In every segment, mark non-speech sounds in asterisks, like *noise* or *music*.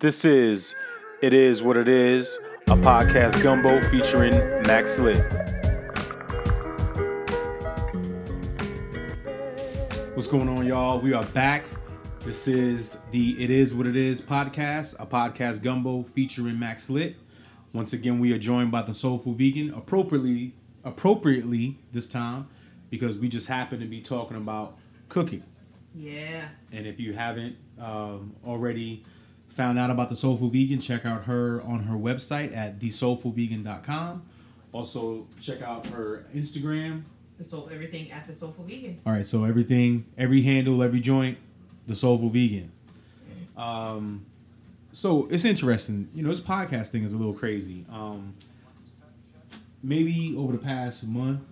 This is It Is What It Is, a podcast gumbo featuring Max Lit. What's going on, y'all? We are back. This is the It Is What It Is podcast, a podcast gumbo featuring Max Lit. Once again, we are joined by the Soulful Vegan, appropriately, appropriately this time, because we just happen to be talking about cooking. Yeah. And if you haven't um, already found out about the Soulful Vegan, check out her on her website at thesoulfulvegan.com. Also, check out her Instagram. The soul everything at the soulful vegan. All right, so everything, every handle, every joint, the Soulful Vegan. Um, so it's interesting. You know, this podcast thing is a little crazy. Um, maybe over the past month,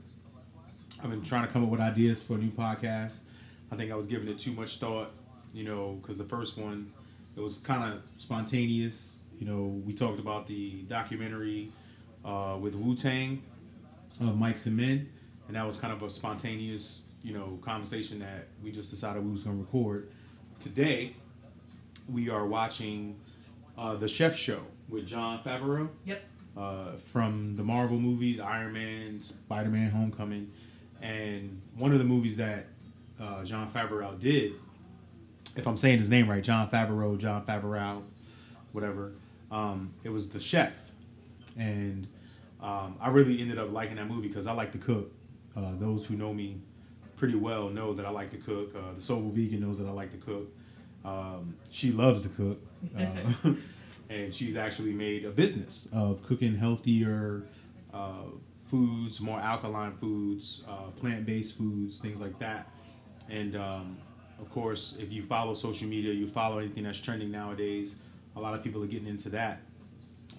I've been trying to come up with ideas for a new podcast. I think I was giving it too much thought, you know, because the first one, it was kind of spontaneous. You know, we talked about the documentary uh, with Wu Tang of Mics and Men, and that was kind of a spontaneous, you know, conversation that we just decided we was going to record. Today, we are watching uh, the Chef Show with Jon Favreau Yep. uh, from the Marvel movies, Iron Man, Spider Man, Homecoming, and one of the movies that uh, Jon Favreau did, if I'm saying his name right, Jon Favreau, Jon Favreau, whatever, um, it was The Chef. And um, I really ended up liking that movie because I like to cook. Uh, those who know me pretty well know that I like to cook. Uh, the Soulful Vegan knows that I like to cook. Um, she loves to cook. Uh, *laughs* and she's actually made a business of cooking healthier uh, foods, more alkaline foods, uh, plant-based foods, things like that. And um, of course, if you follow social media, you follow anything that's trending nowadays. A lot of people are getting into that.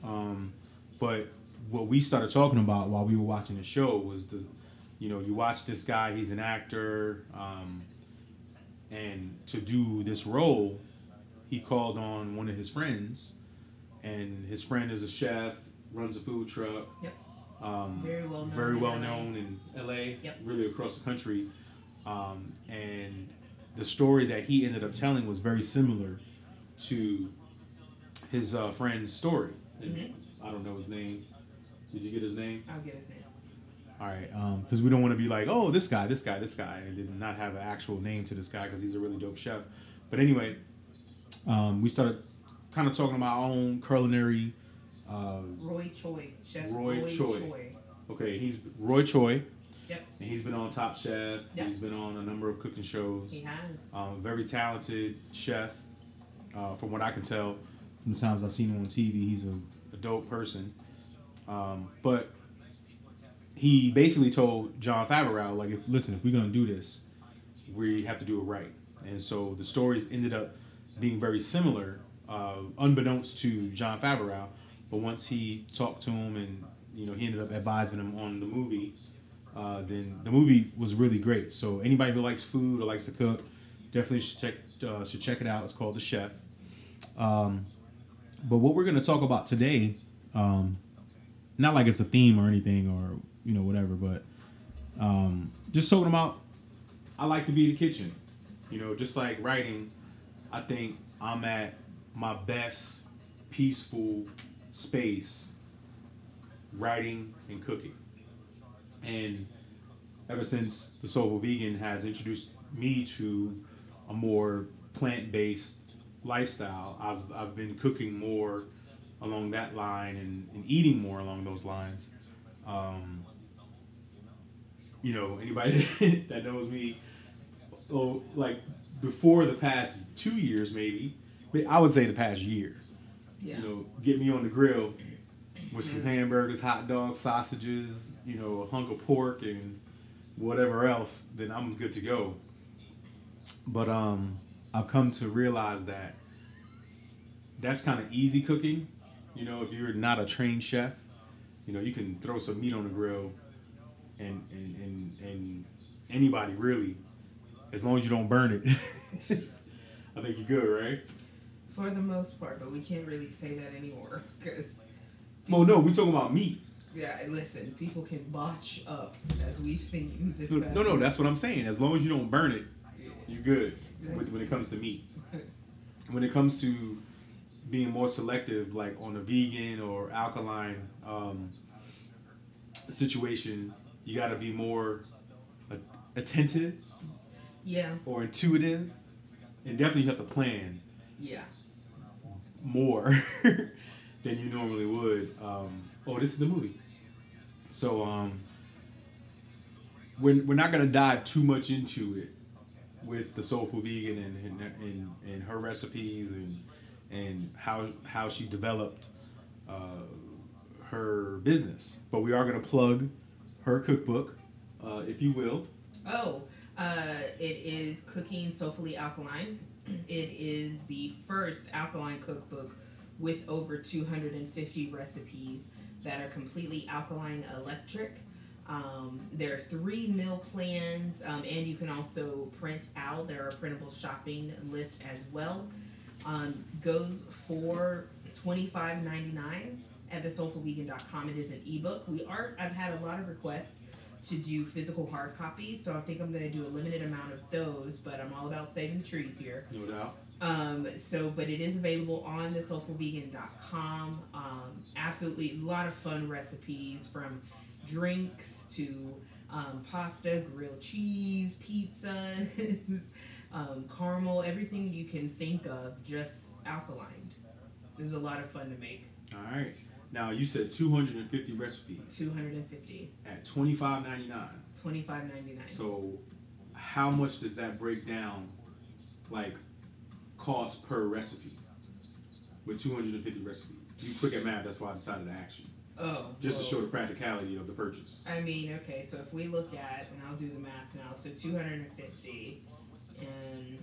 Um, but what we started talking about while we were watching the show was the, you know, you watch this guy, he's an actor, um, and to do this role, he called on one of his friends, and his friend is a chef, runs a food truck. Yep. Um, Very well known Very in well LA. known in LA. Yep. Really across the country. Um, and the story that he ended up telling was very similar to his uh, friend's story. Mhm. I don't know his name. Did you get his name? I'll get his name. All right, because we don't want to be like, oh, this guy, this guy, this guy, and then not have an actual name to this guy because he's a really dope chef. But anyway, um, we started kind of talking about our own culinary. Uh, Roy Choi. Chef Roy Roy, Choi. Choi. okay, he's Roy Choi, Yep. and he's been on Top Chef. Yep. He's been on a number of cooking shows. He has. Um, very talented chef, uh, from what I can tell. From the times I've seen him on TV, he's a, a dope person. Um, but he basically told Jon Favreau, like, if listen, if we're gonna do this, we have to do it right. And so the stories ended up being very similar, uh, unbeknownst to Jon Favreau. But once he talked to him, and you know, he ended up advising him on the movie. Uh, then the movie was really great. So anybody who likes food or likes to cook, definitely should check uh, should check it out. It's called The Chef. Um, but what we're gonna talk about today, um, not like it's a theme or anything or you know whatever, but um, just talking about. I like to be in the kitchen, you know, just like writing. I think I'm at my best peaceful space writing and cooking. And ever since the Soulful Vegan has introduced me to a more plant-based lifestyle, I've, I've been cooking more along that line and, and eating more along those lines. Um, you know, anybody *laughs* that knows me, oh, like before the past two years, maybe, but I would say the past year, Yeah. you know, get me on the grill with some hamburgers, hot dogs, sausages, you know, a hunk of pork and whatever else, then I'm good to go. But um, I've come to realize that that's kind of easy cooking. You know, if you're not a trained chef, you know, you can throw some meat on the grill and and, and, and anybody really, as long as you don't burn it. *laughs* I think you're good, right? For the most part, but we can't really say that anymore because. Well, no, we're talking about meat. Yeah, listen, people can botch up as we've seen this. No, no, no, that's what I'm saying. As long as you don't burn it, you're good when, when it comes to meat. *laughs* When it comes to being more selective, like on a vegan or alkaline um, situation, you got to be more attentive. Yeah. Or intuitive, and definitely you have to plan. Yeah. More *laughs* than you normally would. Um, oh, this is the movie. So um, we're, we're not gonna dive too much into it with the soulful vegan and and, and, and her recipes and and how how she developed uh, her business. But we are gonna plug her cookbook, uh, if you will. Oh, uh, it is Cooking Soulfully Alkaline. It is the first alkaline cookbook with over 250 recipes that are completely alkaline electric. Um, there are three meal plans, um, and you can also print out. There are printable shopping lists as well. Um, goes for twenty five ninety nine at thesoulfulvegan.com. It is an ebook. We are. I've had a lot of requests to do physical hard copies, so I think I'm going to do a limited amount of those. But I'm all about saving trees here. No doubt. Um, so, but it is available on thesoulfulvegan.com. Um, absolutely, a lot of fun recipes from drinks to um, pasta, grilled cheese, pizza, *laughs* um, caramel, everything you can think of, just alkaline. It was a lot of fun to make. All right. Now you said 250 recipes. 250. At 25.99. 25.99. So, how much does that break down? Like, cost per recipe with 250 recipes. You quick at math. That's why I decided to ask you. Oh. Just well, to show the practicality of the purchase. I mean, okay, so if we look at, and I'll do the math now, so 250, and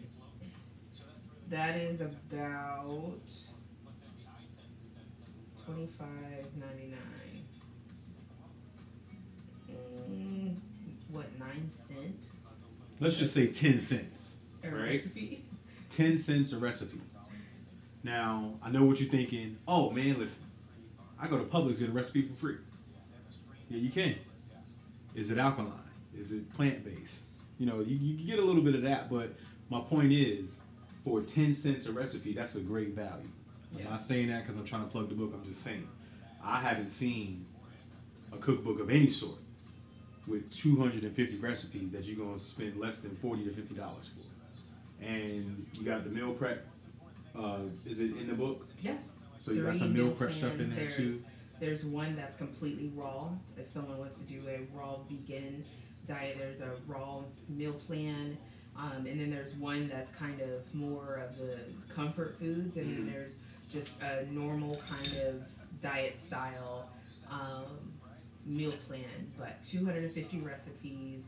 that is about 25.99. Mm, what, 9 cent? Let's just say 10 cents. A right? Recipe? 10 cents a recipe. Now, I know what you're thinking. Oh, man, listen. I go to Publix get a recipe for free. Yeah, you can. Is it alkaline? Is it plant based? You know, you, you get a little bit of that, but my point is, for 10 cents a recipe, that's a great value. I'm not saying that because I'm trying to plug the book. I'm just saying, I haven't seen a cookbook of any sort with 250 recipes that you're going to spend less than 40 to 50 dollars for. And you got the meal prep. Uh, is it in the book? Yeah. So you got some meal prep stuff in there too. There's one that's completely raw. If someone wants to do a raw vegan diet, there's a raw meal plan. Um, and then there's one that's kind of more of the comfort foods, and mm-hmm. then there's just a normal kind of diet style um, meal plan. But 250 recipes,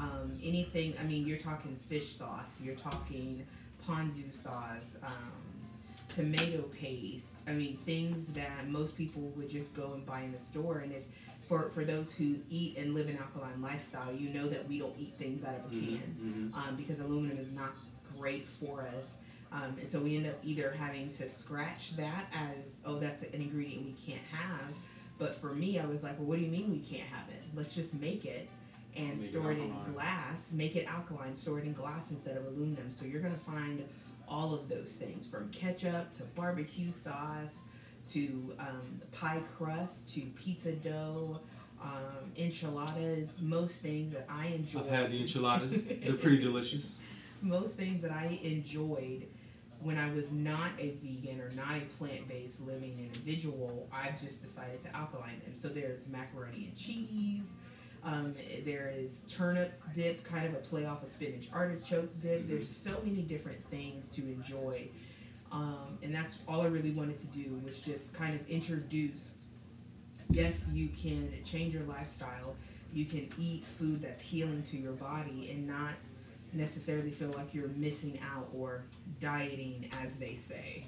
um, anything. I mean, you're talking fish sauce, you're talking ponzu sauce. Um, tomato paste. I mean, things that most people would just go and buy in the store. And if for for those who eat and live an alkaline lifestyle, you know that we don't eat things out of a mm-hmm, can mm-hmm. um, because aluminum is not great for us. Um, and so we end up either having to scratch that as oh that's an ingredient we can't have. But for me, I was like, well, what do you mean we can't have it? Let's just make it and make store it, it in glass. Make it alkaline, store it in glass instead of aluminum. So you're gonna find all of those things from ketchup to barbecue sauce to um, pie crust to pizza dough, um, enchiladas, most things that I enjoy. I've had the enchiladas, they're pretty *laughs* delicious. Most things that I enjoyed when I was not a vegan or not a plant based living individual, I've just decided to alkaline them. So there's macaroni and cheese, um, there is turnip dip, kind of a play off of spinach artichoke dip. Mm-hmm. There's so many different things to enjoy. Um, and that's all I really wanted to do was just kind of introduce yes, you can change your lifestyle. You can eat food that's healing to your body and not necessarily feel like you're missing out or dieting, as they say.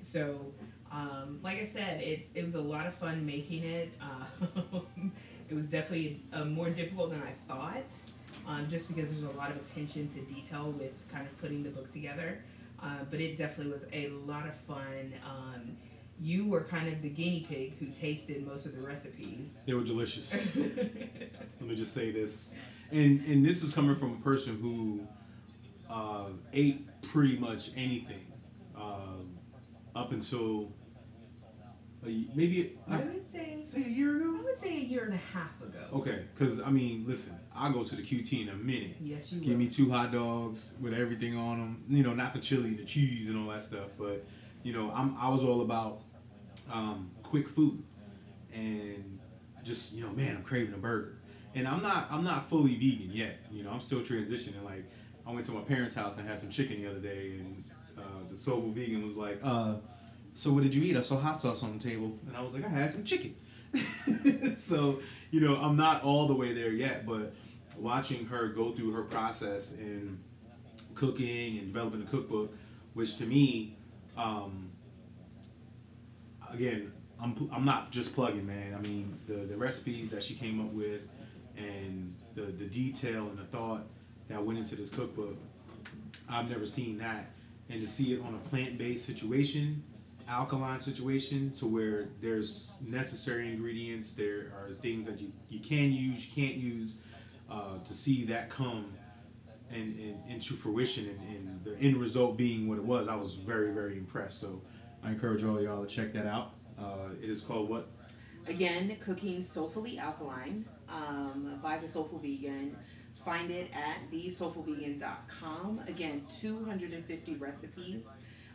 So, um, like I said, it's it was a lot of fun making it. Uh, *laughs* it was definitely uh, more difficult than I thought, um, just because there's a lot of attention to detail with kind of putting the book together. Uh, but it definitely was a lot of fun. Um, you were kind of the guinea pig who tasted most of the recipes. They were delicious. *laughs* Let me just say this, and and this is coming from a person who uh, ate pretty much anything uh, up until a, maybe I would say say a year ago. I would say a year and a half ago. Okay, because I mean, listen, I'll go to the QT in a minute. Yes, you Give will. me two hot dogs with everything on them. You know, not the chili, the cheese, and all that stuff. But you know, I'm I was all about um, quick food and just you know, man, I'm craving a burger. And I'm not I'm not fully vegan yet. You know, I'm still transitioning. Like I went to my parents' house and had some chicken the other day, and uh, the sober vegan was like, uh, "So what did you eat?" I saw hot sauce on the table, and I was like, "I had some chicken." *laughs* so you know, I'm not all the way there yet, but watching her go through her process in cooking and developing a cookbook, which to me, um, again, I'm, I'm not just plugging, man. I mean, the, the recipes that she came up with and the, the detail and the thought that went into this cookbook, I've never seen that. And to see it on a plant based situation, alkaline situation, to where there's necessary ingredients, there are things that you, you can use, you can't use, uh, to see that come and, into fruition and, and the end result being what it was, I was very, very impressed. So I encourage all y'all to check that out. Uh, it is called what? Again, cooking soulfully alkaline um, by the Soulful Vegan. Find it at thesoulfulvegan.com. Again, 250 recipes,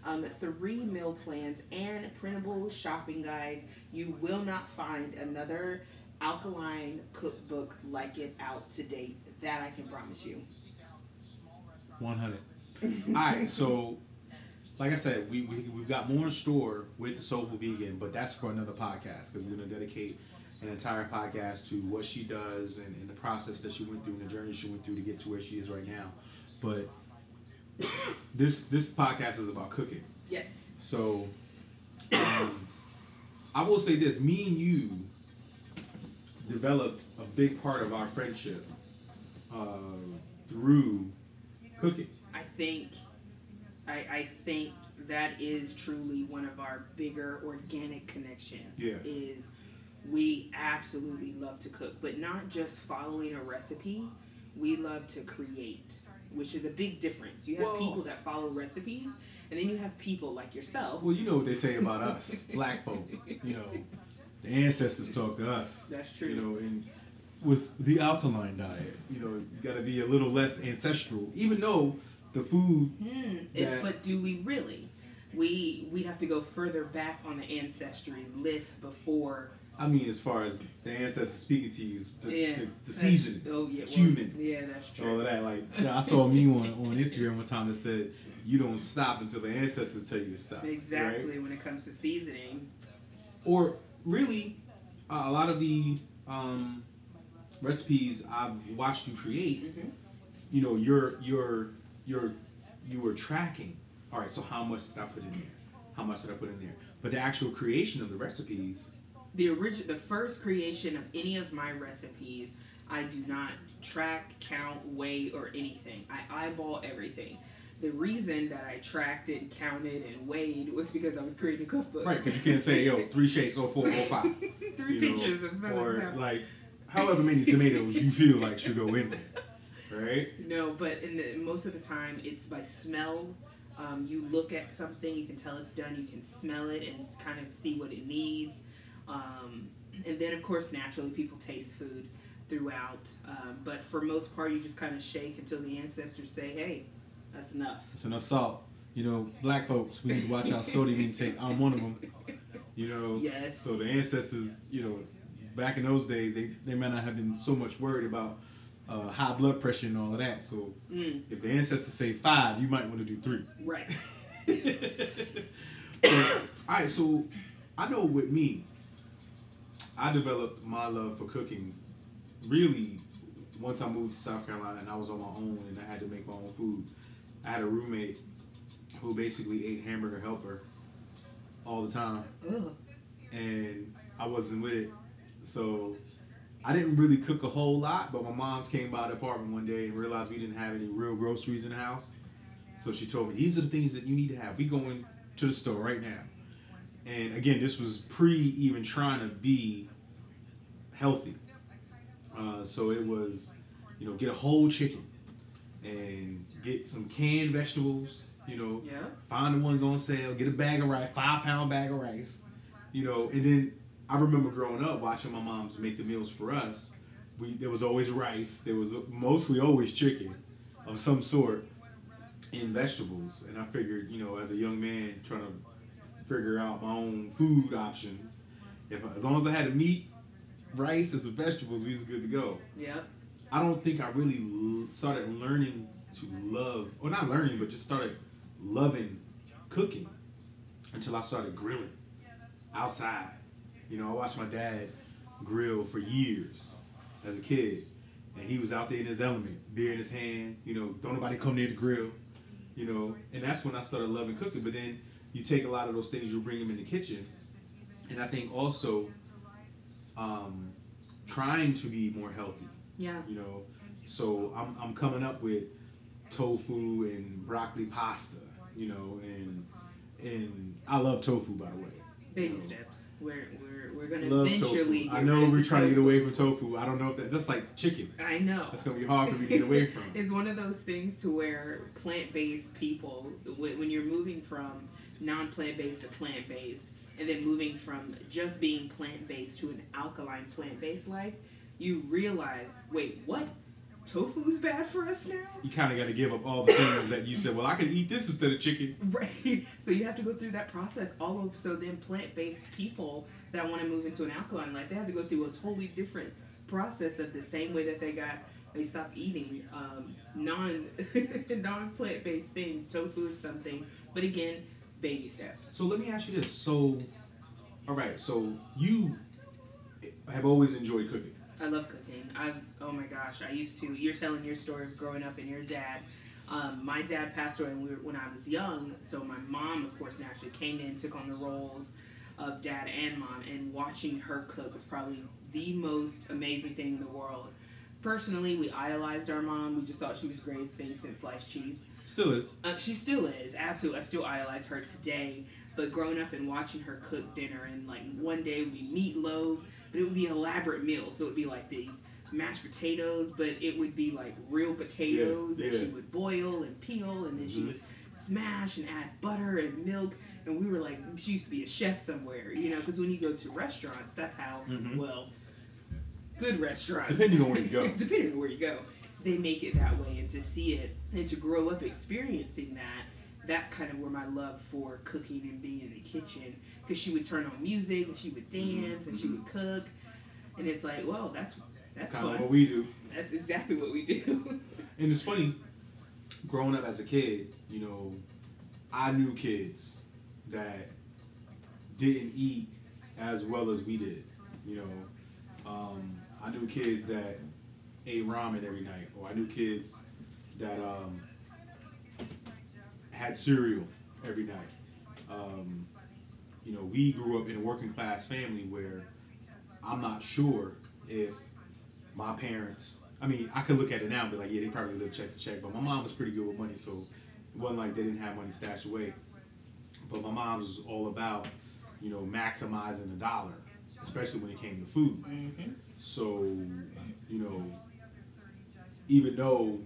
um, three meal plans, and printable shopping guides. You will not find another alkaline cookbook like it out to date. That I can promise you. 100. All right, so like I said, we, we, we've got more in store with the Soulful Vegan, but that's for another podcast because we're going to dedicate an entire podcast to what she does and, and the process that she went through and the journey she went through to get to where she is right now. But this this podcast is about cooking. Yes. So um, I will say this: me and you developed a big part of our friendship uh, through cooking. I think I, I think that is truly one of our bigger organic connections. Yeah. Is we absolutely love to cook, but not just following a recipe. We love to create, which is a big difference. You have Well- people that follow recipes, and then you have people like yourself. Well, you know what they say about us, *laughs* black folk. You know, the ancestors talk to us. That's true. You know, and with the alkaline diet, you know, you got to be a little less ancestral, even though the food. Hmm. It- but do we really? We we have to go further back on the ancestry list before. I mean, as far as the ancestors speaking to you, the, yeah. the, the seasoning, Oh yeah. well, cumin, yeah, that's true. all of that. Like, yeah, I saw a meme on, on Instagram one time that said, "You don't stop until the ancestors tell you to stop." right? Exactly when it comes to seasoning. or really uh, a lot of the um, recipes I've watched you create, Mhm. you know, you're you're you're you were tracking. All right, so how much did I put in there? How much did I put in there? But the actual creation of the recipes, The origin, the first creation of any of my recipes, I do not track, count, weigh, or anything. I eyeball everything. The reason that I tracked it, counted, and weighed was because I was creating a cookbook. right? Because you can't say, "Yo, three shakes or four or five, *laughs* Three you know, pictures of some or stuff. like however many *laughs* tomatoes you feel like should go in there, right? No, but in the most of the time, it's by smell. Um, you look at something, you can tell it's done. You can smell it and kind of see what it needs. Um, and then, of course, naturally, people taste food throughout. Um, but for most part, you just kind of shake until the ancestors say, "Hey, that's enough." It's enough salt. You know, black folks, we need to watch our sodium intake. I'm one of them. *laughs* You know, Yes. So the ancestors, you know, back in those days, they, they might not have been so much worried about uh, high blood pressure and all of that. So Mm, if the ancestors say five, you might want to do three. right. *laughs* But, all right, so I know with me, I developed my love for cooking really once I moved to South Carolina and I was on my own and I had to make my own food. I had a roommate who basically ate hamburger helper all the time Ugh. and I wasn't with it. So I didn't really cook a whole lot, but my mom's came by the apartment one day and realized we didn't have any real groceries in the house. So she told me, these are the things that you need to have. We going to the store right now. And again, this was pre even trying to be healthy. Uh, so it was, you know, get a whole chicken and get some canned vegetables. You know, Yeah. find the ones on sale, get a bag of rice, five pound bag of rice. You know, and then I remember growing up watching my moms make the meals for us. We there was always rice. There was mostly always chicken of some sort and vegetables. And I figured, you know, as a young man trying to figure out my own food options, if as long as I had a meat, rice, and some vegetables, we was good to go. Yeah. I don't think I really l- started learning to love, or not learning, but just started loving cooking until I started grilling outside. You know, I watched my dad grill for years as a kid, and he was out there in his element, beer in his hand. You know, don't nobody come near the grill. You know, and that's when I started loving cooking. But then you take a lot of those things, you bring them in the kitchen, and I think also um, trying to be more healthy Yeah. you know. So I'm, I'm coming up with tofu and broccoli pasta, you know, and and I love tofu by the way. Baby steps. We're we're we're gonna Love eventually. tofu. I know we're trying to get away from tofu. I don't know if that that's like chicken. I know. That's gonna be hard for me to get away *laughs* from. it's one of those things to where plant-based people, when when you're moving from non-plant-based to plant-based, and then moving from just being plant-based to an alkaline plant-based life, you realize, wait, what? Tofu's bad for us now? You kind of got to give up all the things that you said. Well, I can eat this instead of chicken. Right. *laughs* So you have to go through that process. All of so then plant-based people that want to move into an alkaline life, they have to go through a totally different process of the same way that they got they stopped eating um, non *laughs* non plant-based things. Tofu is something, but again, baby steps. So let me ask you this. So, all right. So you have always enjoyed cooking. I love cooking. I've oh my gosh, I used to. You're telling your story of growing up and your dad. Um, my dad passed away when, we were, when I was young, so my mom, of course, naturally came in, took on the roles of dad and mom, and watching her cook was probably the most amazing thing in the world. Personally, we idolized our mom. We just thought she was the greatest thing since sliced cheese. Still is. Uh, she still is, absolutely. I still idolize her today. But growing up and watching her cook dinner, and like one day would be meatloaf, but it would be elaborate meals. So it would be like these mashed potatoes, but it would be like real potatoes Yeah, that she would boil and peel, and then she Mhm. would smash and add butter and milk. And we were like, she used to be a chef somewhere, you know, because when you go to restaurants, that's how, Mhm. well, good restaurants. Depending on where you go. *laughs* depending on where you go, they make it that way. And to see it and to grow up experiencing that, that's kind of where my love for cooking and being in the kitchen. Because she would turn on music and she would dance and she would cook. And it's like, well, that's that's Kind of what we do. That's exactly what we do. *laughs* And it's funny, growing up as a kid, you know, I knew kids that didn't eat as well as we did. You know, um, I knew kids that ate ramen every night, or I knew kids that um, had cereal every night. Um, you know, we grew up in a working class family where I'm not sure if my parents. I mean, I could look at it now and be like, yeah, they probably lived check to check. But my mom was pretty good with money, so it wasn't like they didn't have money stashed away. But my mom was all about, you know, maximizing the dollar, especially when it came to food. mm-hmm. So, you know, even though,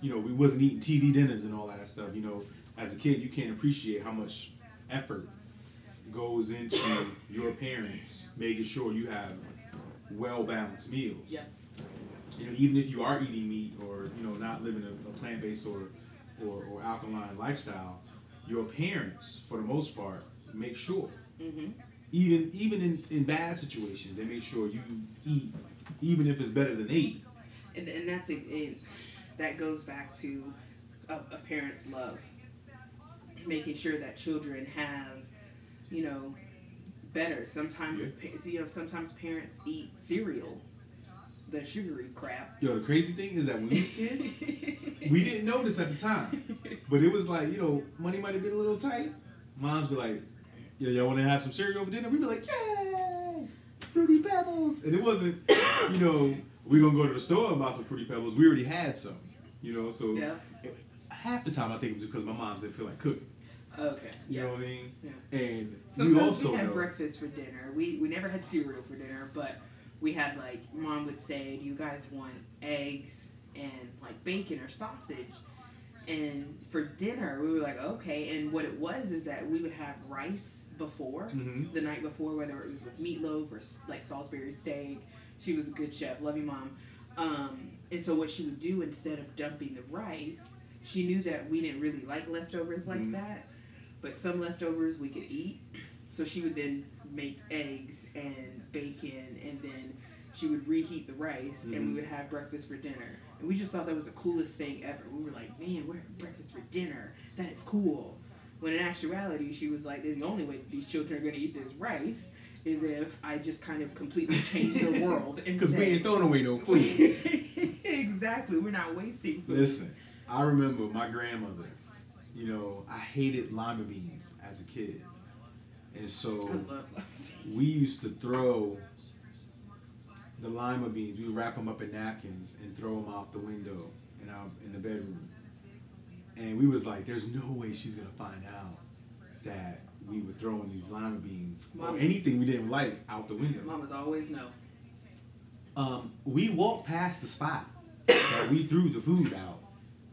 you know, we wasn't eating TV dinners and all that stuff, you know, as a kid, you can't appreciate how much effort goes into your parents making sure you have well balanced meals. Yeah. You know, even if you are eating meat or you know not living a, a plant based or, or or alkaline lifestyle, your parents, for the most part, make sure Mm-hmm. even even in, in bad situations, they make sure you eat, even if it's better than they eat. And, and that's it. And that goes back to a, a parent's love, making sure that children have, you know, better. Sometimes, Yeah. you know, sometimes parents eat cereal, the sugary crap. Yo, the crazy thing is that when we was kids, *laughs* we didn't know this at the time, but it was like you know money might have been a little tight. Moms be like, "Yo, y'all want to have some cereal for dinner?" We'd be like, "Yay, fruity pebbles!" And it wasn't, you know, we gonna go to the store and buy some fruity pebbles. We already had some, you know. So Yeah. it- half the time I think it was because my moms didn't feel like cooking. Okay. You Yeah. know what I mean? Yeah. And Sometimes we also we had know. breakfast for dinner. We we never had cereal for dinner, but we had like mom would say, "Do you guys want eggs and like bacon or sausage. And for dinner, we were like, okay. And what it was is that we would have rice before, Mhm. the night before, whether it was with meatloaf or like Salisbury steak. She was a good chef. Love you, mom. Um, and so what she would do instead of dumping the rice, she knew that we didn't really like leftovers like Mhm. that, but some leftovers we could eat. So she would then make eggs and bacon, and then she would reheat the rice, and we Mhm. would have breakfast for dinner. And we just thought that was the coolest thing ever. We were like, man, we're having breakfast for dinner. That is cool. When in actuality, she was like, the only way these children are going to eat this rice is if I just kind of completely change the *laughs* world. Because we ain't throwing away no food. *laughs* exactly. We're not wasting food. Listen, I remember my grandmother. You know, I hated lima beans as a kid, and so we used to throw the lima beans. We wrap them up in napkins and throw them out the window in our in the bedroom. And we was like, "There's no way she's gonna find out that we were throwing these lima beans or anything we didn't like out the window." Mamas always know. Um, we walked past the spot that we threw the food out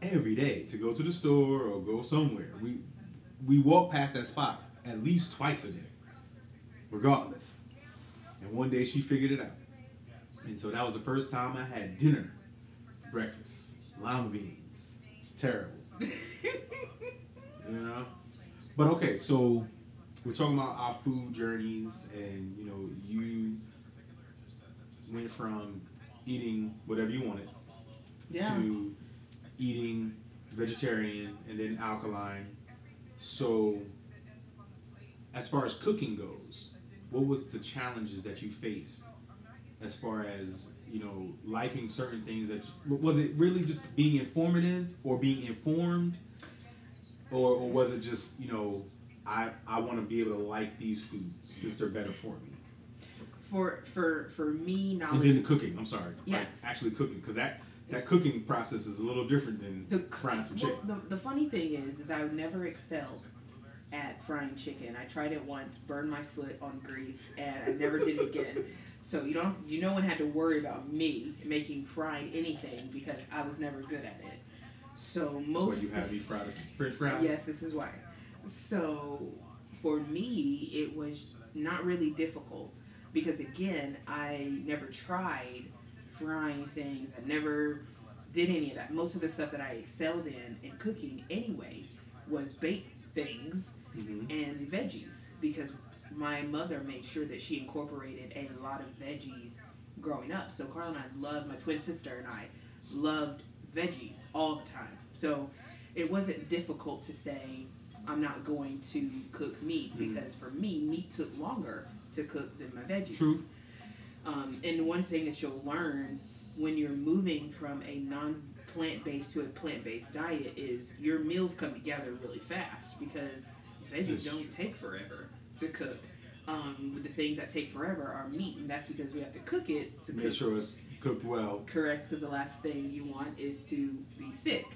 every day to go to the store or go somewhere. We we walked past that spot at least twice a day, regardless. And one day she figured it out, and so that was the first time I had dinner, breakfast, lima beans. It's terrible, *laughs* you know. But okay, so we're talking about our food journeys, and you know, you went from eating whatever you wanted yeah. to eating vegetarian and then alkaline. So, as far as cooking goes, what was the challenges that you faced as far as you know liking certain things that you, was it really just being informative or being informed? Or, or was it just you know I I want to be able to like these foods since they're better for me? For for for me, knowledge and then the cooking I'm sorry. Yeah. like actually cooking because that that cooking process is a little different than The, frying some well, the, the funny thing is, is I never excelled at frying chicken. I tried it once, burned my foot on grease, and I never did it again. So you don't, you no one had to worry about me making fried anything because I was never good at it. So that's most why you have me fried French fries Yes, this is why. So for me, it was not really difficult because again, I never tried frying things. I never did any of that. Most of the stuff that I excelled in in cooking anyway was baked things Mhm. and veggies because my mother made sure that she incorporated a lot of veggies growing up. So Carl and I loved my twin sister and I loved veggies all the time. So it wasn't difficult to say I'm not going to cook meat Mhm. because for me meat took longer to cook than my veggies. True. Um, and one thing that you'll learn when you're moving from a non plant based to a plant based diet is your meals come together really fast because veggies don't true. take forever to cook. Um, the things that take forever are meat, and that's because we have to cook it to make cook sure it's cooked well correct because the last thing you want is to be sick.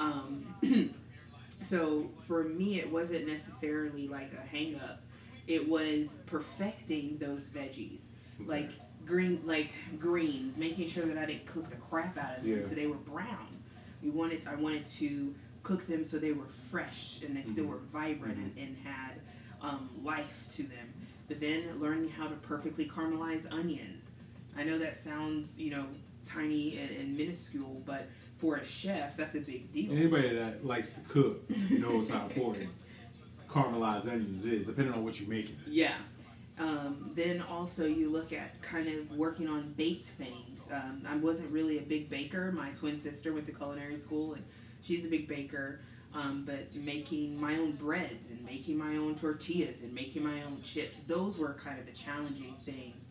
Um, *clears throat* so for me, it wasn't necessarily like a hang up. It was perfecting those veggies, like green, like greens, making sure that I didn't cook the crap out of them Yeah. so they were brown. We wanted, I wanted to cook them so they were fresh and they still Mhm. were vibrant and, and had um, life to them. But then learning how to perfectly caramelize onions. I know that sounds, you know, tiny and, and minuscule, but for a chef, that's a big deal. anybody that likes to cook knows how *laughs* important caramelized onions is depending on what you're making Yeah. Um, then also you look at kind of working on baked things. Um, I wasn't really a big baker. My twin sister went to culinary school and she's a big baker. Um, but making my own breads and making my own tortillas and making my own chips, those were kind of the challenging things.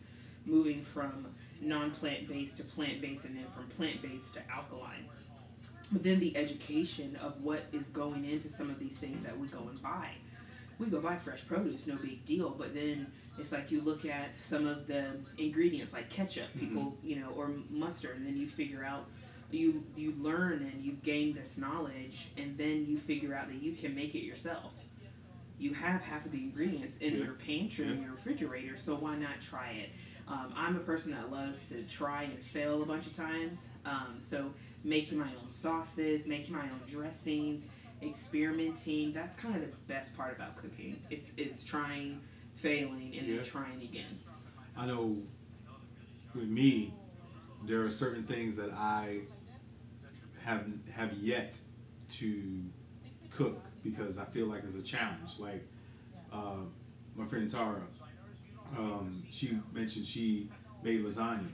Moving from non-plant based to plant based and then from plant based to alkaline. But then the education of what is going into some of these things that we go and buy we go buy fresh produce, no big deal. But then it's like you look at some of the ingredients, like ketchup, people, you know, or mustard, and then you figure out, you you learn and you gain this knowledge, and then you figure out that you can make it yourself. You have half of the ingredients in Yeah. your pantry and Yeah. your refrigerator, so why not try it? Um, I'm a person that loves to try and fail a bunch of times. Um, so making my own sauces, making my own dressings, experimenting. That's kind of the best part about cooking. It's, it's trying, failing, and yeah. then trying again. I know with me, there are certain things that I have have yet to cook because I feel like it's a challenge. Like uh, my friend Tara, um, she mentioned she made lasagna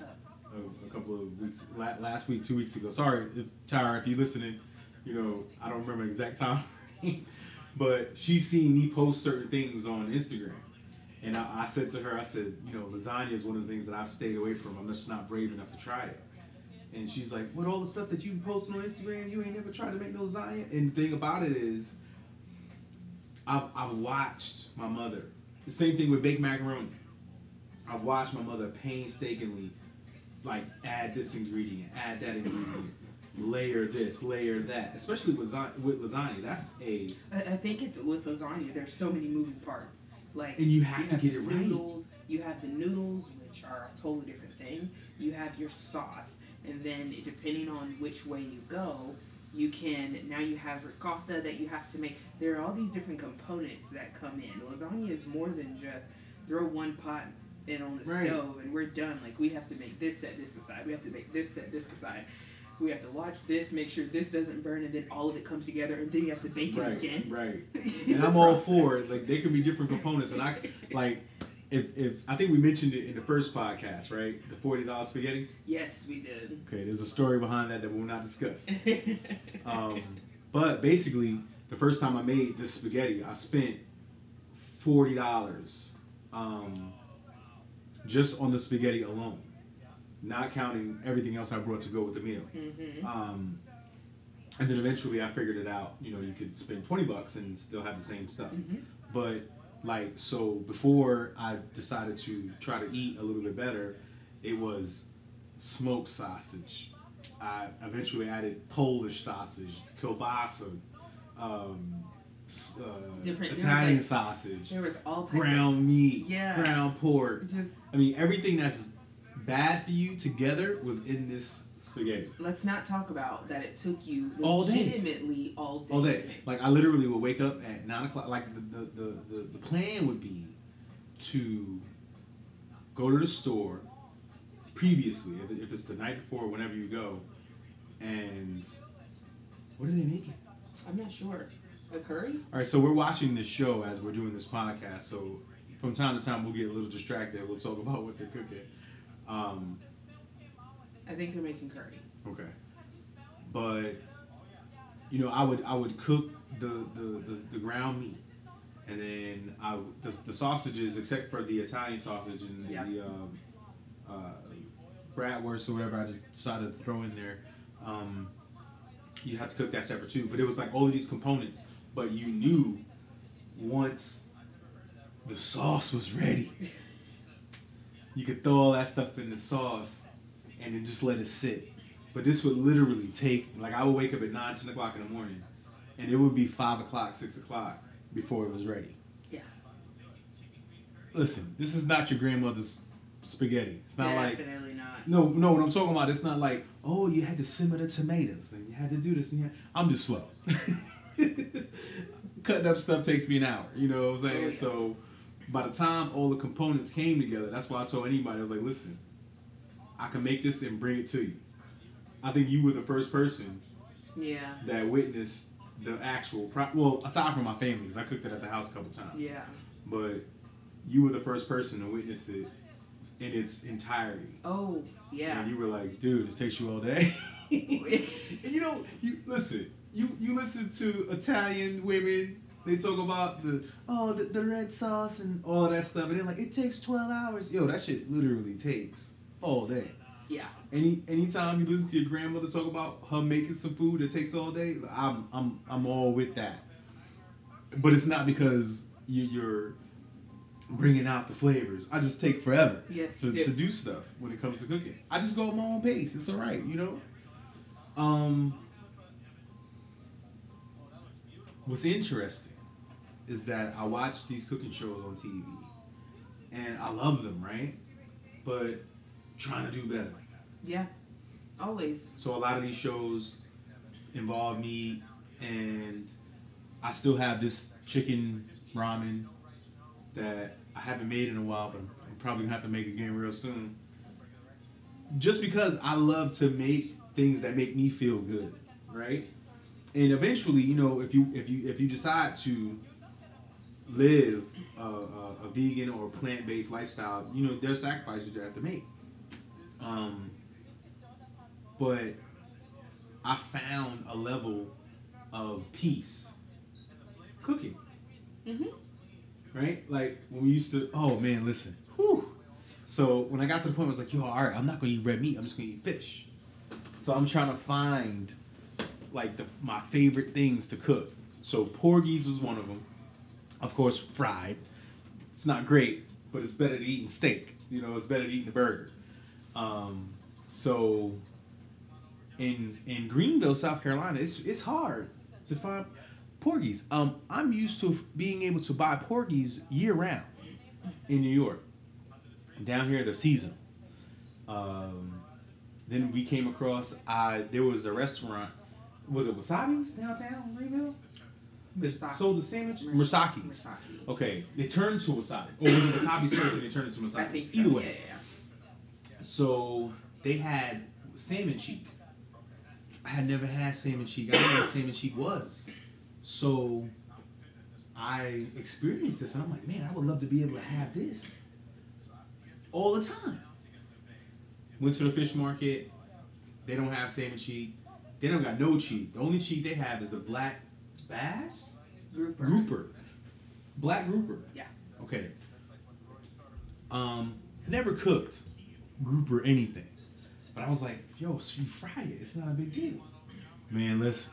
a, a couple of weeks last week, two weeks ago. Sorry if Tara, if you're listening, you know I don't remember exact *laughs* time, but she's seen me post certain things on Instagram. And I, I, said to her, I said, you know, lasagna is one of the things that I've stayed away from. I'm just not brave enough to try it. And she's like, "What all the stuff that you posted on Instagram, you ain't never tried to make no lasagna." And the thing about it is, I've, I've watched my mother. The same thing with baked macaroni. I've watched my mother painstakingly, like add this ingredient, add that ingredient, layer this, layer that. Especially with with lasagna, that's a. I think it's with lasagna. There's so many moving parts. Like and you have you to have get it right. Noodles, you have the noodles, which are a totally different thing. You have your sauce and then depending on which way you go, you can now you have ricotta that you have to make. There are all these different components that come in. Lasagna is more than just throw one pot in on the right. stove and we're done. Like we have to make this set this aside. We have to make this set this aside. We have to watch this, make sure this doesn't burn, and then all of it comes together, and then you have to bake right, it again. Right. *laughs* and I'm all for it. Like they can be different components, and I like if if I think we mentioned it in the first podcast, right? The forty dollars spaghetti. Yes, we did. Okay, there's a story behind that that we will not discuss. *laughs* um, but basically, the first time I made this spaghetti, I spent forty dollars um, just on the spaghetti alone, not counting everything else I brought to go with the meal. Mm-hmm. Um, and then eventually, I figured it out. You know, you could spend twenty bucks and still have the same stuff, mm-hmm. but like so before I decided to try to eat a little bit better, it was smoked sausage. I eventually added Polish sausage, kielbasa, um, uh, Different, Italian like, sausage. There was all ground of, meat, yeah, ground pork. Just, I mean, everything that's bad for you together was in this spaghetti. Let's not talk about that. It took you all day, all day. All day. Like I literally would wake up at nine o'clock. Like the the, the, the, the plan would be to go to the store previously, if it's the night before, whenever you go, and what are they making? I'm not sure. A curry? All right, so we're watching this show as we're doing this podcast. So from time to time, we'll get a little distracted. We'll talk about what they're cooking. Um, I think they're making curry. Okay, but you know, I would I would cook the the, the, the ground meat, and then I the, the sausages, except for the Italian sausage and yeah. the um, uh, bratwurst or whatever, I just decided to throw in there. Um, you have to cook that separate too. But it was like all of these components, but you knew once the sauce was ready, *laughs* you could throw all that stuff in the sauce and then just let it sit. But this would literally take like I would wake up at nine, ten o'clock in the morning, and it would be five o'clock, six o'clock before it was ready. Yeah. Listen, this is not your grandmother's spaghetti. It's not like Definitely not. No, no. What I'm talking about, it's not like oh, you had to simmer the tomatoes and you had to do this and you I'm just slow. *laughs* Cutting up stuff takes me an hour. You know what I'm saying? Oh, yeah. So by the time all the components came together, that's why I told anybody I was like, listen, I can make this and bring it to you. I think you were the first person yeah. that witnessed the actual pro- well aside from my family because I cooked it at the house a couple times. Yeah. But you were the first person to witness it in its entirety. Oh yeah. And you were like, dude, this takes you all day. *laughs* and you know, you listen. You you listen to Italian women. They talk about the oh the, the red sauce and all that stuff, and they're like, it takes twelve hours. Yo, that shit literally takes all day. Yeah. Any anytime you listen to your grandmother talk about her making some food that takes all day, I'm I'm I'm all with that. But it's not because you, you're bringing out the flavors. I just take forever yes, to, to do stuff when it comes to cooking. I just go at my own pace. It's all right, you know. Um, what's interesting is that I watch these cooking shows on TV, and I love them, right? But trying to do better. Yeah, always. So a lot of these shows involve me, and I still have this chicken ramen that I haven't made in a while, but I'm probably gonna have to make again real soon. Just because I love to make things that make me feel good, right? And eventually, you know, if you if you if you decide to live a, a, a vegan or plant based lifestyle, you know, there's sacrifices you have to make. Um, but I found a level of peace cooking. Mm-hmm. Right? Like when we used to, oh man, listen. Whew. So when I got to the point, I was like, yo, all right, I'm not gonna eat red meat. I'm just gonna eat fish. So I'm trying to find like the, my favorite things to cook. So porgies was one of them. Of course, fried. It's not great, but it's better than eating steak. You know, it's better than eating a burger. Um, so in in Greenville, South Carolina, it's it's hard to find porgies. Um, I'm used to being able to buy porgies year round in New York. Down here, they're seasonal. Um, then we came across. I there was a restaurant. Was it Wasabi's downtown Greenville? They sold the sandwich. Mersaki's. Misaki. Okay, they turned to wasabi. Or was it wasabi's first and they turned into I wasabi? Either way. So they had salmon cheek. I had never had salmon cheek. I didn't know what salmon cheek was. So I experienced this and I'm like, man, I would love to be able to have this all the time. Went to the fish market. They don't have salmon cheek. They don't got no cheek. The only cheek they have is the black bass. Grouper. grouper. Black grouper. Yeah. Okay. Um, never cooked grouper anything, but I was like, yo, so you fry it. It's not a big deal. Man, listen.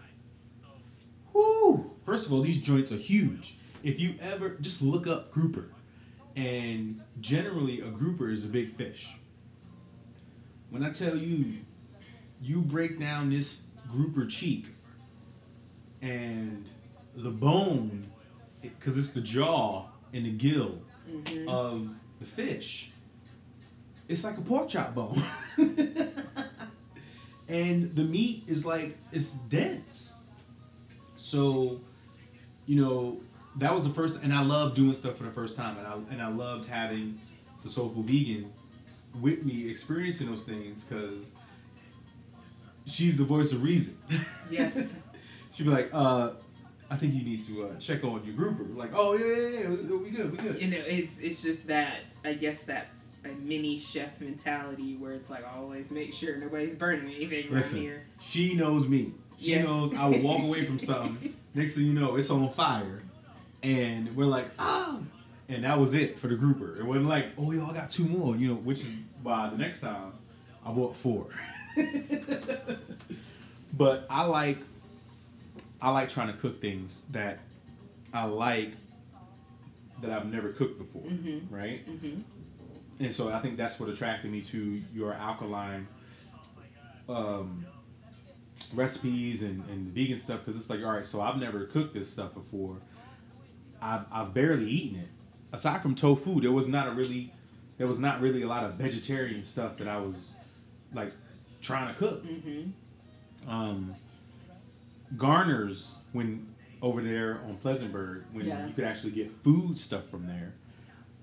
Whoo! First of all, these joints are huge. If you ever just look up grouper, and generally a grouper is a big fish. When I tell you, you break down this grouper cheek, and the bone, because it's the jaw and the gill Mm-hmm. of the fish. It's like a pork chop bone. *laughs* and the meat is like it's dense. So, you know, that was the first and I love doing stuff for the first time and I and I loved having the soulful vegan with me experiencing those things because she's the voice of reason. *laughs* Yes. She'd be like, uh, I think you need to uh, check on your grouper. Like, oh yeah, yeah, yeah, we we good, we good. you know, it's it's just that I guess that a mini chef mentality where it's like always make sure nobody's burning anything Listen, around here. she knows me. She Yes. knows I will walk away from *laughs* something. Next thing you know, it's on fire, and we're like, oh, and that was it for the grouper. It wasn't like, oh, y'all got two more, you know. Which is why the next time I bought four. *laughs* but I like, I like trying to cook things that I like that I've never cooked before, Mhm. right? Mm-hmm. And so I think that's what attracted me to your alkaline um, recipes and, and vegan stuff because it's like all right so I've never cooked this stuff before I've, I've barely eaten it aside from tofu there was not a really there was not really a lot of vegetarian stuff that I was like trying to cook Mm-hmm. um, Garner's when over there on Pleasantburg when Yeah. you could actually get food stuff from there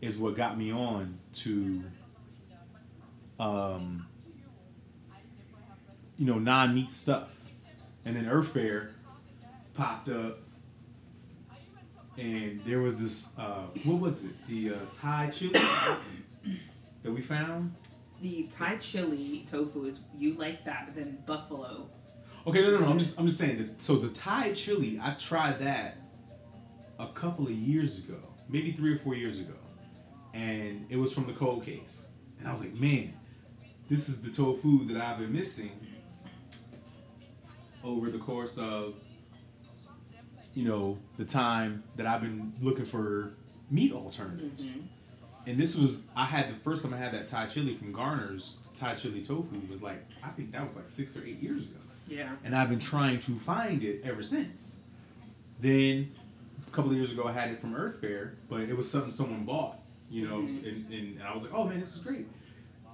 is what got me on to um, you know non-meat stuff and then Earth Fare popped up and there was this uh, what was it the uh, Thai chili *coughs* that we found The Thai chili tofu is you like that but then buffalo. Okay, no, no, no. I'm just, I'm just saying that. So the Thai chili, I tried that a couple of years ago, maybe three or four years ago, and it was from the cold case, and I was like, man, this is the tofu that I've been missing over the course of, you know, the time that I've been looking for meat alternatives. Mm-hmm. And this was, I had the first time I had that Thai chili from Garner's Thai chili tofu was like, I think that was like six or eight years ago Yeah. and I've been trying to find it ever since. Then a couple of years ago, I had it from Earth Fare, but it was something someone bought, You know, mm-hmm. and, and I was like, oh man, this is great.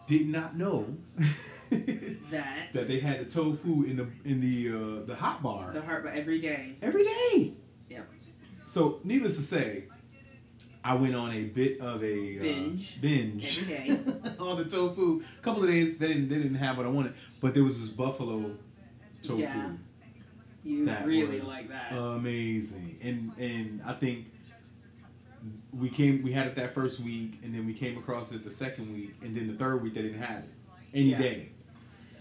Did not know *laughs* that that they had the tofu in the in the uh, the hot bar. The hot bar every day. Every day. Yeah. So, needless to say, I went on a bit of a uh, binge, uh, binge every day *laughs* on the tofu. A couple of days they didn't they didn't have what I wanted, but there was this buffalo tofu. Yeah. You that really like that. Amazing, and and I think we came we had it that first week, and then we came across it the second week, and then the third week they didn't have it any yeah. day,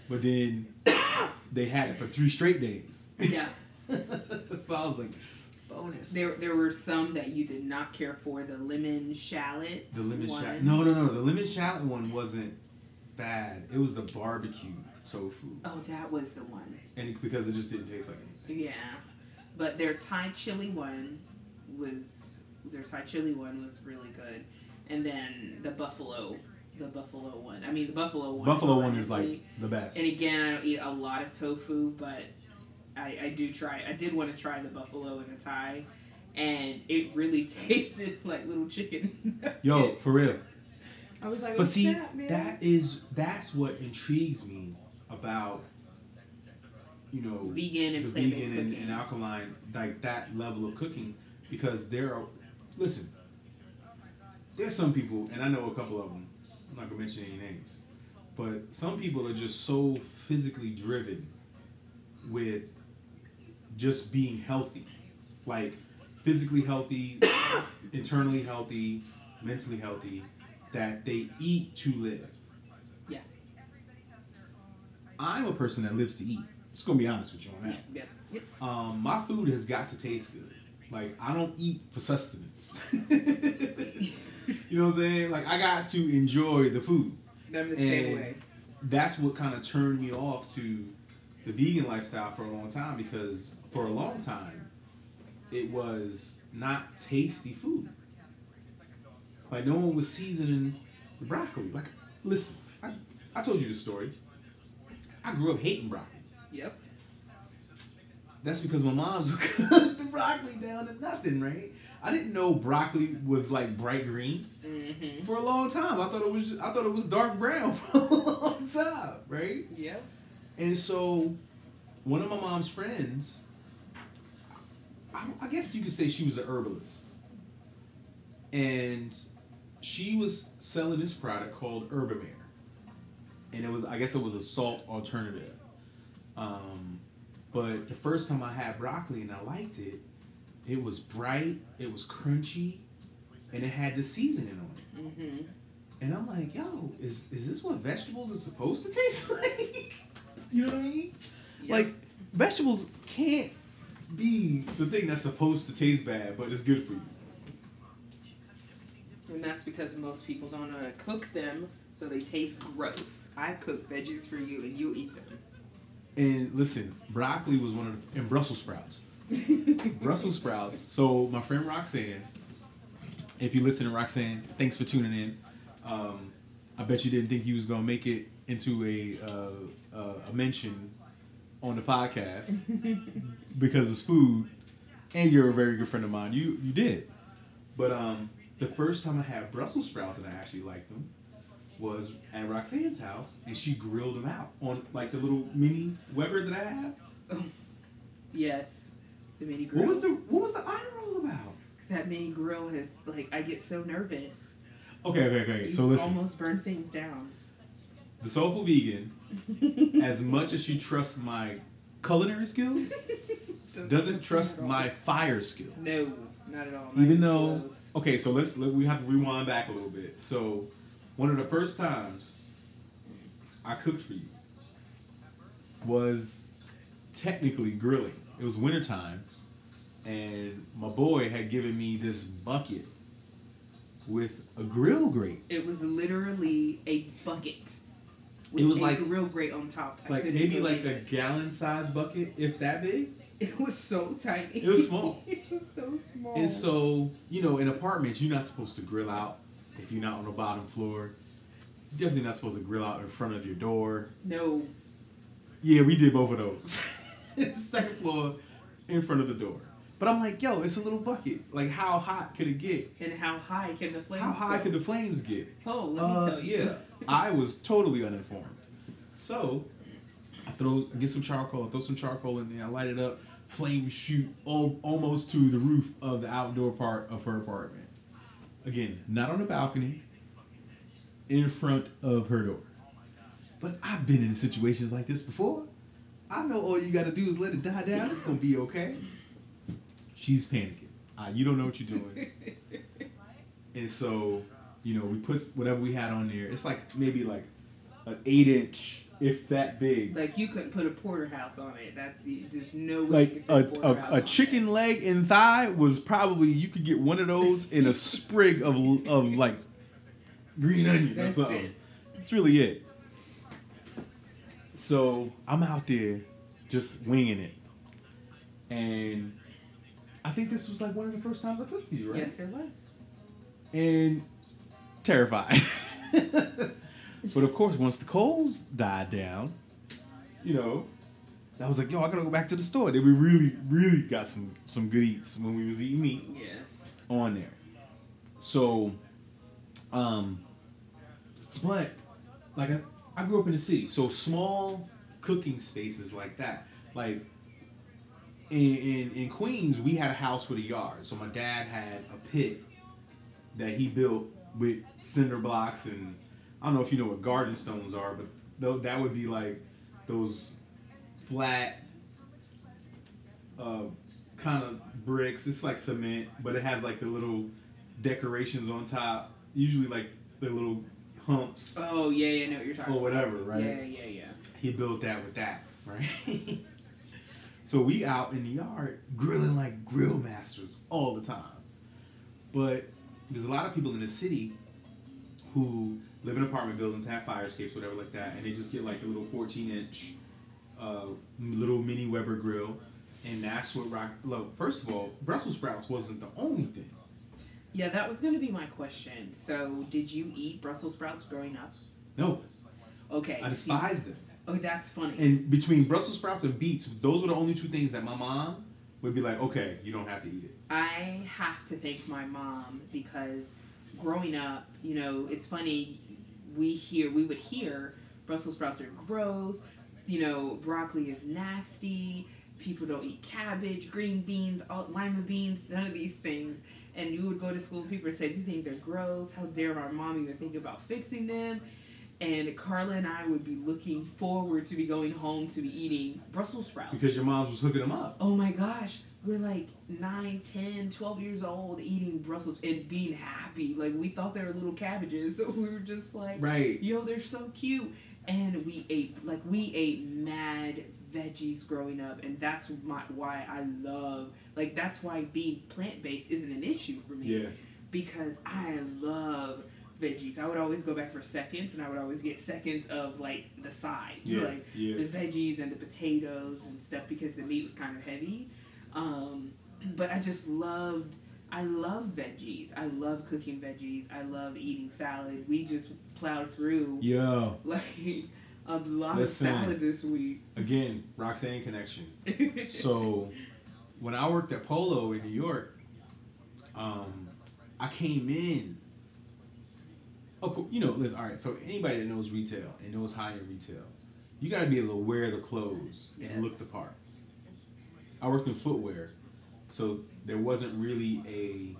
but then they had it for three straight days. Yeah. *laughs* so I was like, bonus. There, there were some that you did not care for. The lemon shallot. The lemon shallot. No, no, no. The lemon shallot one wasn't bad. It was the barbecue tofu. Oh, that was the one. And because it just didn't taste like anything. Yeah, but their Thai chili one was their Thai chili one was really good, and then the buffalo. The buffalo one. I mean, the buffalo one. Buffalo one is like the best. And again, I don't eat a lot of tofu, but I, I do try. I did want to try the buffalo and the Thai, and it really *laughs* tasted like little chicken. Yo, for real. I was like, but see, that, that is that's what intrigues me about you know vegan and the vegan and, and, alkaline like that level of cooking because there are listen there's some people and I know a couple of them I'm not gonna mention any names but some people are just so physically driven with just being healthy, like physically healthy, internally healthy, mentally healthy, that they eat to live. Yeah. I'm a person that lives to eat. Just gonna be honest with you on that. Yeah, yeah. Um, my food has got to taste good. Like I don't eat for sustenance. *laughs* you know what I'm saying? Like I got to enjoy the food. I'm the same way. That's what kind of turned me off to the vegan lifestyle for a long time because for a long time, it was not tasty food. Like no one was seasoning the broccoli. Like, listen, I, I told you the story. I grew up hating broccoli. Yep. That's because my mom's *laughs* cut the broccoli down to nothing, right? I didn't know broccoli was like bright green mm-hmm. for a long time. I thought it was I thought it was dark brown *laughs* for a long time, right? Yep. And so, one of my mom's friends I, guess you could say she was an herbalist, and she was selling this product called Herbamare, and it was I guess it was a salt alternative. Um, but the first time I had broccoli and I liked it, it was bright, it was crunchy, and it had the seasoning on it. Mm-hmm. And I'm like, yo, is is this what vegetables are supposed to taste *laughs* like? you know what I mean? Yep. Like vegetables can't be the thing that's supposed to taste bad, but it's good for you. And that's because most people don't know how to cook them, so they taste gross. I cook veggies for you, and you eat them. And listen, broccoli was one of the, and Brussels sprouts. *laughs* Brussels sprouts. So my friend Roxanne, if you listen to Roxanne, thanks for tuning in. Um, I bet you didn't think he was gonna make it into a uh, uh, a mention on the podcast *laughs* because it's food, and you're a very good friend of mine. You you did, but um, the first time I had Brussels sprouts and I actually liked them was at Roxanne's house, and she grilled them out on like the little mini Weber that I have. *laughs* yes, the mini grill. What was the What was the iron roll about? That mini grill has like I get so nervous. Okay, okay, okay. so listen. Almost burn things down. The soulful vegan, *laughs* as much as she trusts my culinary skills, *laughs* doesn't trust my fire skills. No, not at all. Even though, close. okay, so let's let, we have to rewind back a little bit. So, one of the first times I cooked for you was technically grilling. It was wintertime, and my boy had given me this bucket with a grill grate. It was literally a bucket it was like real great on top. like maybe like a gallon size bucket, if that big. It was so tiny. It was small. *laughs* it was so small. And so you know, in apartments, you're not supposed to grill out if you're not on the bottom floor. You're definitely not supposed to grill out in front of your door. No. Yeah, we did both of those. *laughs* Second floor, in front of the door. But I'm like, yo, it's a little bucket. Like, how hot could it get? And how high can the flames? How high go? could the flames get? Oh, let Uh, me tell you. yeah, I was totally uninformed. So I throw, get some charcoal, I throw some charcoal in there, I light it up. Flames shoot al- almost to the roof of the outdoor part of her apartment. Again, not on the balcony, in front of her door. But I've been in situations like this before. I know all you got to do is let it die down. It's gonna be okay. She's panicking. Uh, you don't know what you're doing. *laughs* And so, you know, we put whatever we had on there. It's like maybe like an eight inch, if that big. Like you couldn't put a porterhouse on it. That's the, there's no way. you Like could a, a, a chicken leg and thigh was probably you could get one of those in a sprig of of like green onion or That's something. it. That's really it. So I'm out there just winging it. And I think this was like one of the first times I cooked for you, right? Yes, it was. and terrified. *laughs* but of course, once the coals died down, you know, I was like, yo, I gotta go back to the store. Then we really, really got some some good eats when we was eating meat Yes. on there. So, um, but like I, I grew up in the city, so small cooking spaces like that, like. In, in, in Queens, we had a house with a yard. So my dad had a pit that he built with cinder blocks and I don't know if you know what garden stones are, but that would be like those flat uh, kind of bricks. It's like cement, but it has like the little decorations on top. Usually like the little humps Oh yeah, yeah, I know what you're talking. or whatever, right? Yeah, yeah, yeah. He built that with that, right? *laughs* so we out in the yard grilling like grill masters all the time. But there's a lot of people in the city who live in apartment buildings, have fire escapes, whatever like that, and they just get like the little 14 inch uh, little mini Weber grill. And that's what rock. Look, first of all, Brussels sprouts wasn't the only thing. Yeah, that was going to be my question. So, did you eat Brussels sprouts growing up? No, Okay. I see- despise them. Oh, that's funny. And between Brussels sprouts and beets, those were the only two things that my mom would be like, okay, you don't have to eat it. I have to thank my mom because growing up, you know, it's funny. We hear we would hear Brussels sprouts are gross. You know, broccoli is nasty. People don't eat cabbage, green beans, all, lima beans, none of these things. And you would go to school, people would say these things are gross. How dare our mom even think about fixing them? And Carla and I would be looking forward to be going home to be eating Brussels sprouts. Because your mom's was hooking them up. Oh my gosh, we're like 9, 10, 12 years old eating Brussels and being happy. Like we thought they were little cabbages. *laughs* So we were just like, Right. yo, they're so cute. And we ate, like, we ate mad veggies growing up. And that's my, why I love, like, that's why being plant based isn't an issue for me. Yeah. Because I love veggies. I would always go back for seconds and I would always get seconds of, like, the sides. Yeah. Like, yeah. the veggies and the potatoes and stuff because the meat was kind of heavy. Um, *clears throat* but I just loved. I love veggies. I love cooking veggies. I love eating salad. We just plowed through Yo, *laughs* like a lot Listen. of salad this week. again, Roxanne connection. *laughs* So, when I worked at Polo in New York, um, I came in. Course, you know, listen. All right, so anybody that knows retail and knows high end retail, you got to be able to wear the clothes and look the part. I worked in footwear, so there wasn't really a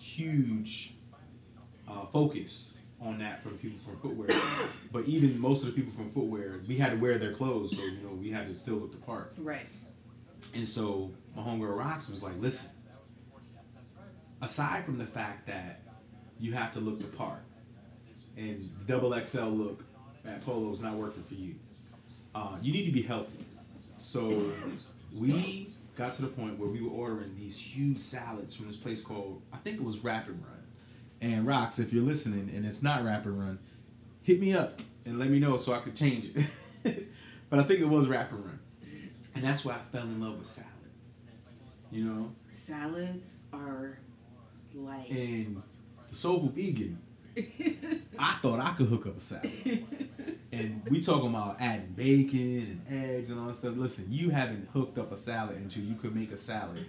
huge uh, focus on that from people from footwear. but even most of the people from footwear, we had to wear their clothes, so you know we had to still look the part. right. And so my homegirl Rox was like, listen, aside from the fact that you have to look the part, and the double XL look at Polo is not working for you, uh, you need to be healthy. So we got to the point where we were ordering these huge salads from this place called, I think it was Rap and Run. And Rox, if you're listening and it's not Rap and Run, hit me up and let me know so I could change it. *laughs* but I think it was Rap and Run. And that's why I fell in love with salad. You know? Salads are like. And the soulful vegan, I thought I could hook up a salad. And we talking about adding bacon and eggs and all that stuff. Listen, you haven't hooked up a salad until you could make a salad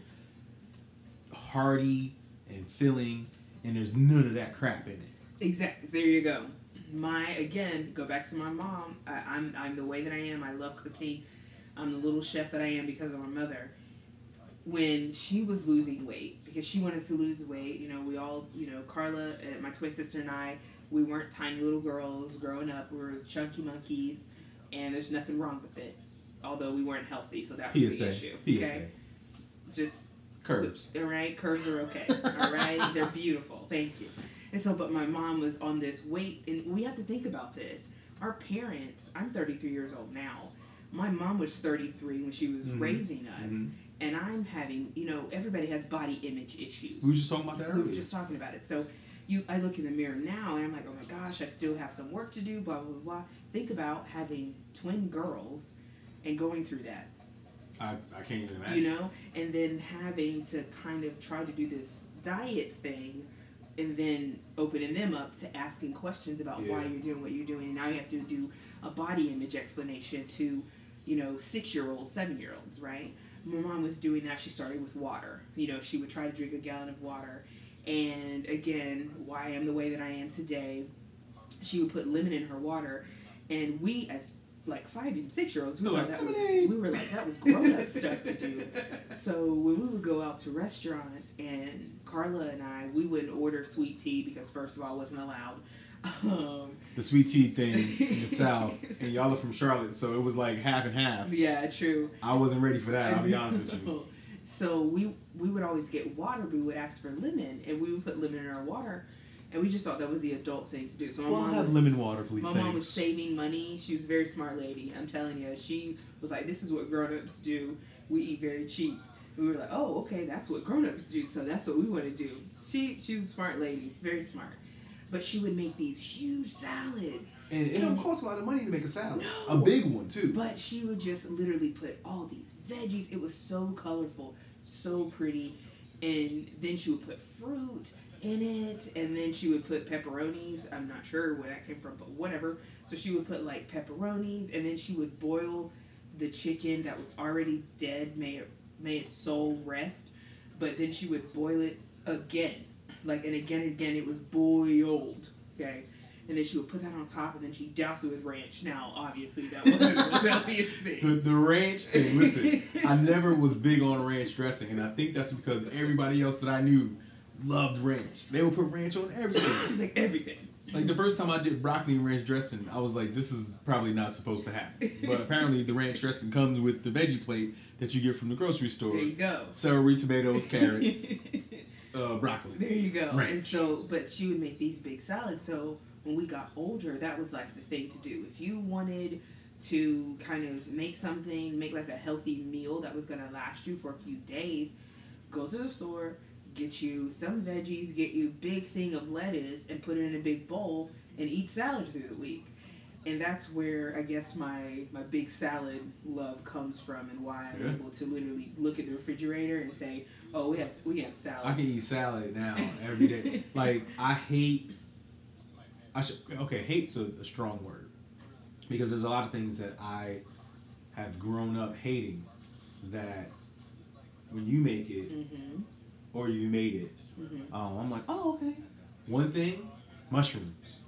hearty and filling, and there's none of that crap in it. Exactly. There you go. My again, go back to my mom. I, I'm I'm the way that I am. I love cooking. I'm the little chef that I am because of my mother. When she was losing weight, because she wanted to lose weight, you know, we all, you know, Carla, uh, my twin sister, and I, we weren't tiny little girls growing up. We were chunky monkeys, and there's nothing wrong with it. Although we weren't healthy, so that was PSA. the issue. PSA. Okay, just Curves. all right, curves are okay. All right, *laughs* they're beautiful. Thank you. And so, but my mom was on this weight, and we have to think about this. Our parents, I'm 33 years old now. My mom was 33 when she was Mhm. raising us, Mhm. And I'm having, you know, everybody has body image issues. We were just talking about that We were just talking about it. So, you, I look in the mirror now, and I'm like, oh my gosh, I still have some work to do. Blah blah blah. Think about having twin girls, and going through that I, I can't even imagine. you know, and then having to kind of try to do this diet thing, and then opening them up to asking questions about why you're doing what you're doing. And now you have to do a body image explanation to, you know, six year olds, seven year olds, right? My mom was doing that. She started with water. You know, she would try to drink a gallon of water. And again, why I am the way that I am today, she would put lemon in her water. And we, as like five and six year olds, we, were like, that was, we were like, that was grown up stuff to do. So when we would go out to restaurants and Carla and I, we wouldn't order sweet tea because first of all, it wasn't allowed. Um, the sweet tea thing in the South, and y'all are from Charlotte, so it was like half and half. yeah, true. I wasn't ready for that. I'll be honest with you. *laughs* So we we would always get water. We would ask for lemon, and we would put lemon in our water, and we just thought that was the adult thing to do. So my Well, mom was, lemon water, please. My mom was saving money. She was a very smart lady. I'm telling you, she was like, "This is what grown-ups do. We eat very cheap." We were like, "Oh, okay, that's what grown-ups do. So that's what we want to do." She she was a smart lady, very smart. But she would make these huge salads. And it And- don't cost a lot of money to make a salad. No. A big one too. But she would just literally put all these veggies. It was so colorful, so pretty. And then she would put fruit in it. And then she would put pepperonis. I'm not sure where that came from, but whatever. So she would put like pepperonis. And then she would boil the chicken that was already dead, may it, may its soul rest. But then she would boil it again. Like, and again and again, it was boiled. Okay and then she would put that on top, and then she doused it with ranch. Now, obviously, that wasn't the most healthiest thing. The, the ranch thing, listen, I never was big on ranch dressing, and I think that's because everybody else that I knew loved ranch. They would put ranch on everything. *laughs* like everything. Like the first time I did broccoli and ranch dressing, I was like, this is probably not supposed to happen. *laughs* But apparently, the ranch dressing comes with the veggie plate that you get from the grocery store There you go. celery, tomatoes, carrots, *laughs* uh, broccoli. there you go. And so, but she would make these big salads. So when we got older, that was like the thing to do. If you wanted to kind of make something, make like a healthy meal that was gonna last you for a few days, go to the store, get you some veggies, get you a big thing of lettuce, and put it in a big bowl and eat salad through the week. And that's where I guess my my big salad love comes from, and why I'm Yeah. able to literally look at the refrigerator and say, "Oh, we have we have salad." I can eat salad now every day. *laughs* like I hate. I should okay. Hate's a, a strong word because there's a lot of things that I have grown up hating that when you make it Mm-hmm. or you made it, Mm-hmm. um, I'm like, oh okay. One thing, mushrooms,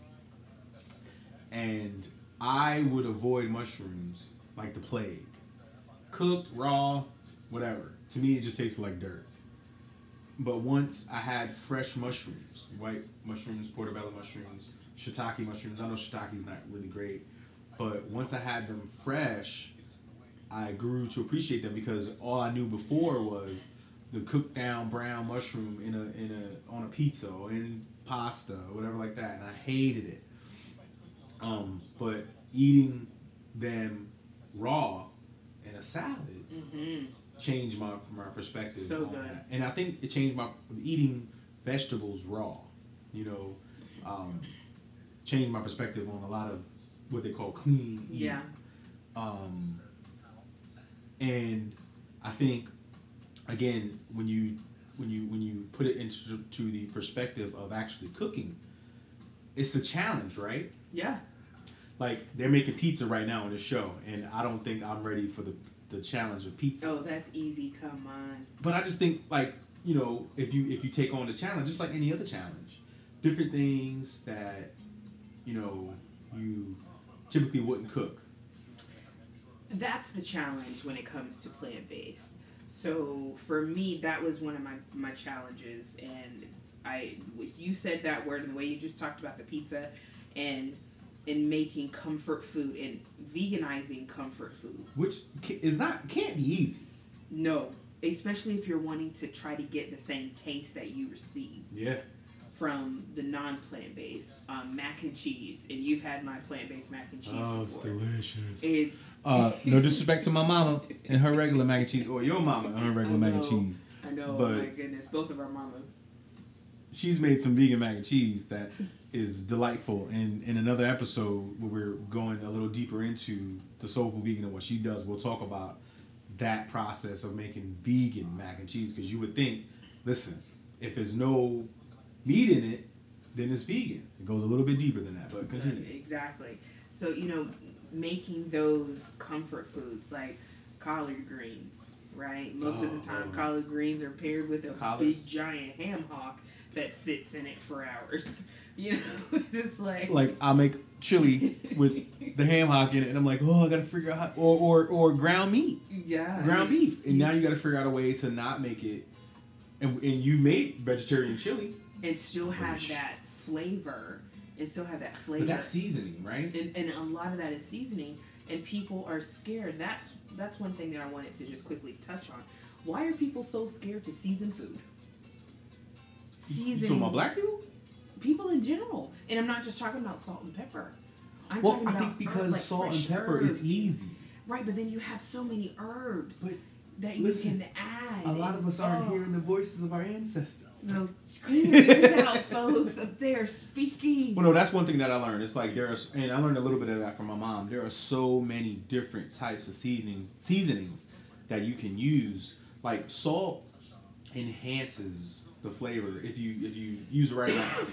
and I would avoid mushrooms like the plague, cooked, raw, whatever. To me, it just tasted like dirt. But once I had fresh mushrooms, white mushrooms, portobello mushrooms, shiitake mushrooms. I know shiitake's not really great, but once I had them fresh, I grew to appreciate them because all I knew before was the cooked down brown mushroom in a in a on a pizza or in pasta or whatever like that, and I hated it. Um, but eating them raw in a salad Mm-hmm. Changed my my perspective. So on good. that. and I think it changed my eating vegetables raw. You know, um, changed my perspective on a lot of what they call clean. eating. Yeah. Um, and I think again when you when you when you put it into to the perspective of actually cooking, it's a challenge, right? Yeah. Like they're making pizza right now on the show, and I don't think I'm ready for the the challenge of pizza. Oh, that's easy. Come on. But I just think like you know, if you if you take on the challenge, just like any other challenge, different things that you know you typically wouldn't cook. That's the challenge when it comes to plant based. So for me, that was one of my my challenges, and I you said that word and the way you just talked about the pizza, and in making comfort food and veganizing comfort food, which is not can't be easy. No, especially if you're wanting to try to get the same taste that you receive. Yeah. From the non plant based um, mac and cheese, and you've had my plant based mac and cheese. Oh, before. it's delicious. It's uh, no disrespect to my mama and her regular mac and cheese, or your mama and her regular mac and cheese. I know. But my goodness, both of our mamas. She's made some vegan mac and cheese that is delightful. And in another episode where we're going a little deeper into the soulful vegan and what she does, we'll talk about that process of making vegan mac and cheese because you would think, listen, if there's no meat in it, then it's vegan. It goes a little bit deeper than that, but continue. Exactly. So you know, making those comfort foods like collard greens, right? Most oh, of the oh, time, oh. collard greens are paired with a Collards. big giant ham hock that sits in it for hours. You know, *laughs* it's like like I make chili with the ham hock in it, and I'm like, oh, I gotta figure out how, or or or ground meat, yeah, ground beef, and now you gotta figure out a way to not make it, and and you made vegetarian chili, and still have Which, that flavor, and still have that flavor. But that's seasoning, right? And, and a lot of that is seasoning, and people are scared. That's that's one thing that I wanted to just quickly touch on. Why are people so scared to season food? Seasoning. You talking about black people? People in general. And I'm not just talking about salt and pepper. I'm well, talking I think er, because like salt and pepper herbs. is easy. Right, but then you have so many herbs but that you listen, can add. A lot of us aren't oh. hearing the voices of our ancestors. No, screaming out, folks, up there speaking. Well, no, that's one thing that I learned. It's like there's, and I learned a little bit of that from my mom. There are so many different types of seasonings, seasonings that you can use. Like salt enhances the flavor if you if you use the right amount.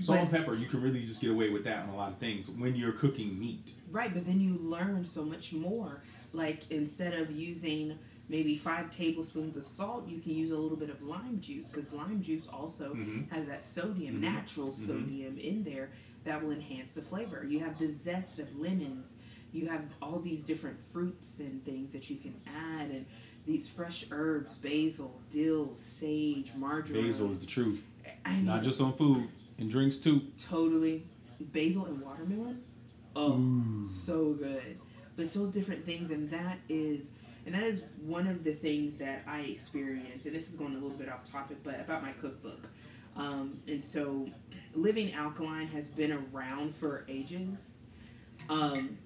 Salt and pepper, you can really just get away with that on a lot of things when you're cooking meat. Right, but then you learn so much more. Like instead of using maybe five tablespoons of salt, you can use a little bit of lime juice because lime juice also mm-hmm. has that sodium, mm-hmm. natural mm-hmm. sodium in there that will enhance the flavor. You have the zest of lemons. You have all these different fruits and things that you can add and these fresh herbs, basil, dill, sage, marjoram. Basil is the truth. I mean, Not just on food, and drinks too. Totally. Basil and watermelon? Oh, mm. so good. But so different things, and that is and that is one of the things that I experience, and this is going a little bit off topic, but about my cookbook. Um, and so, living alkaline has been around for ages. Um,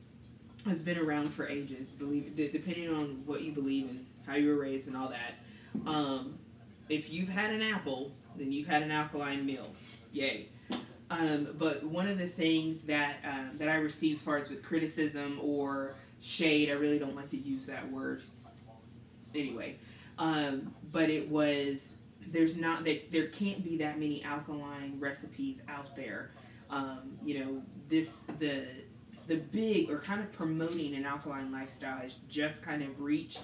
has been around for ages. Believe depending on what you believe in how you were raised, and all that. Um, if you've had an apple, then you've had an alkaline meal. Yay. Um, but one of the things that um, that I receive as far as with criticism or shade, I really don't like to use that word. Anyway, um, but it was there's not that there can't be that many alkaline recipes out there. Um, you know, this the the big or kind of promoting an alkaline lifestyle has just kind of reached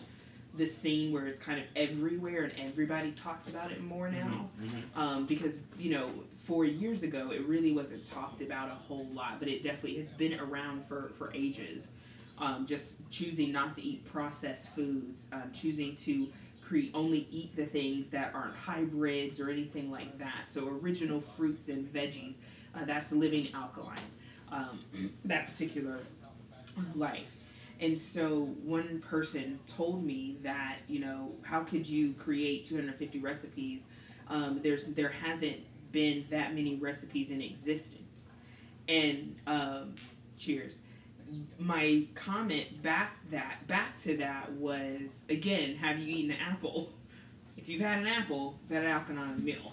the scene where it's kind of everywhere and everybody talks about it more now. Mm-hmm. mm-hmm. Um, because, you know, four years ago, it really wasn't talked about a whole lot, but it definitely has been around for, for ages. Um, just choosing not to eat processed foods, um, choosing to create only eat the things that aren't hybrids or anything like that. So original fruits and veggies. Uh, that's living alkaline. Um, *clears throat* that particular life. And so one person told me that, you know, how could you create 250 recipes? Um, there's there hasn't been that many recipes in existence. And um, cheers. My comment back that back to that was again, have you eaten an apple? If you've had an apple, that alkaline meal.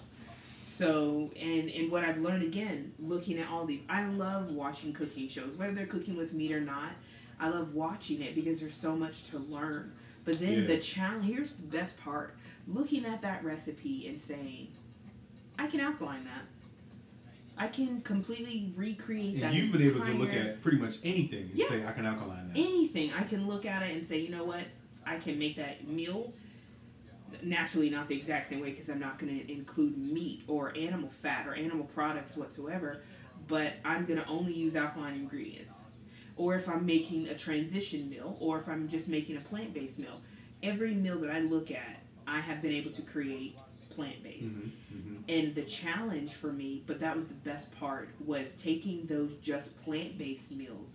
So and and what I've learned again, looking at all these, I love watching cooking shows, whether they're cooking with meat or not. I love watching it because there's so much to learn. But then yeah. the challenge here's the best part: looking at that recipe and saying, "I can outline that. I can completely recreate and that." You've been able to look at pretty much anything and yeah, say, "I can outline that." Anything I can look at it and say, "You know what? I can make that meal." naturally not the exact same way because I'm not going to include meat or animal fat or animal products whatsoever, but I'm going to only use alkaline ingredients. Or if I'm making a transition meal, or if I'm just making a plant based meal, every meal that I look at, I have been able to create plant based. Mm-hmm, mm-hmm. And the challenge for me, but that was the best part, was taking those just plant based meals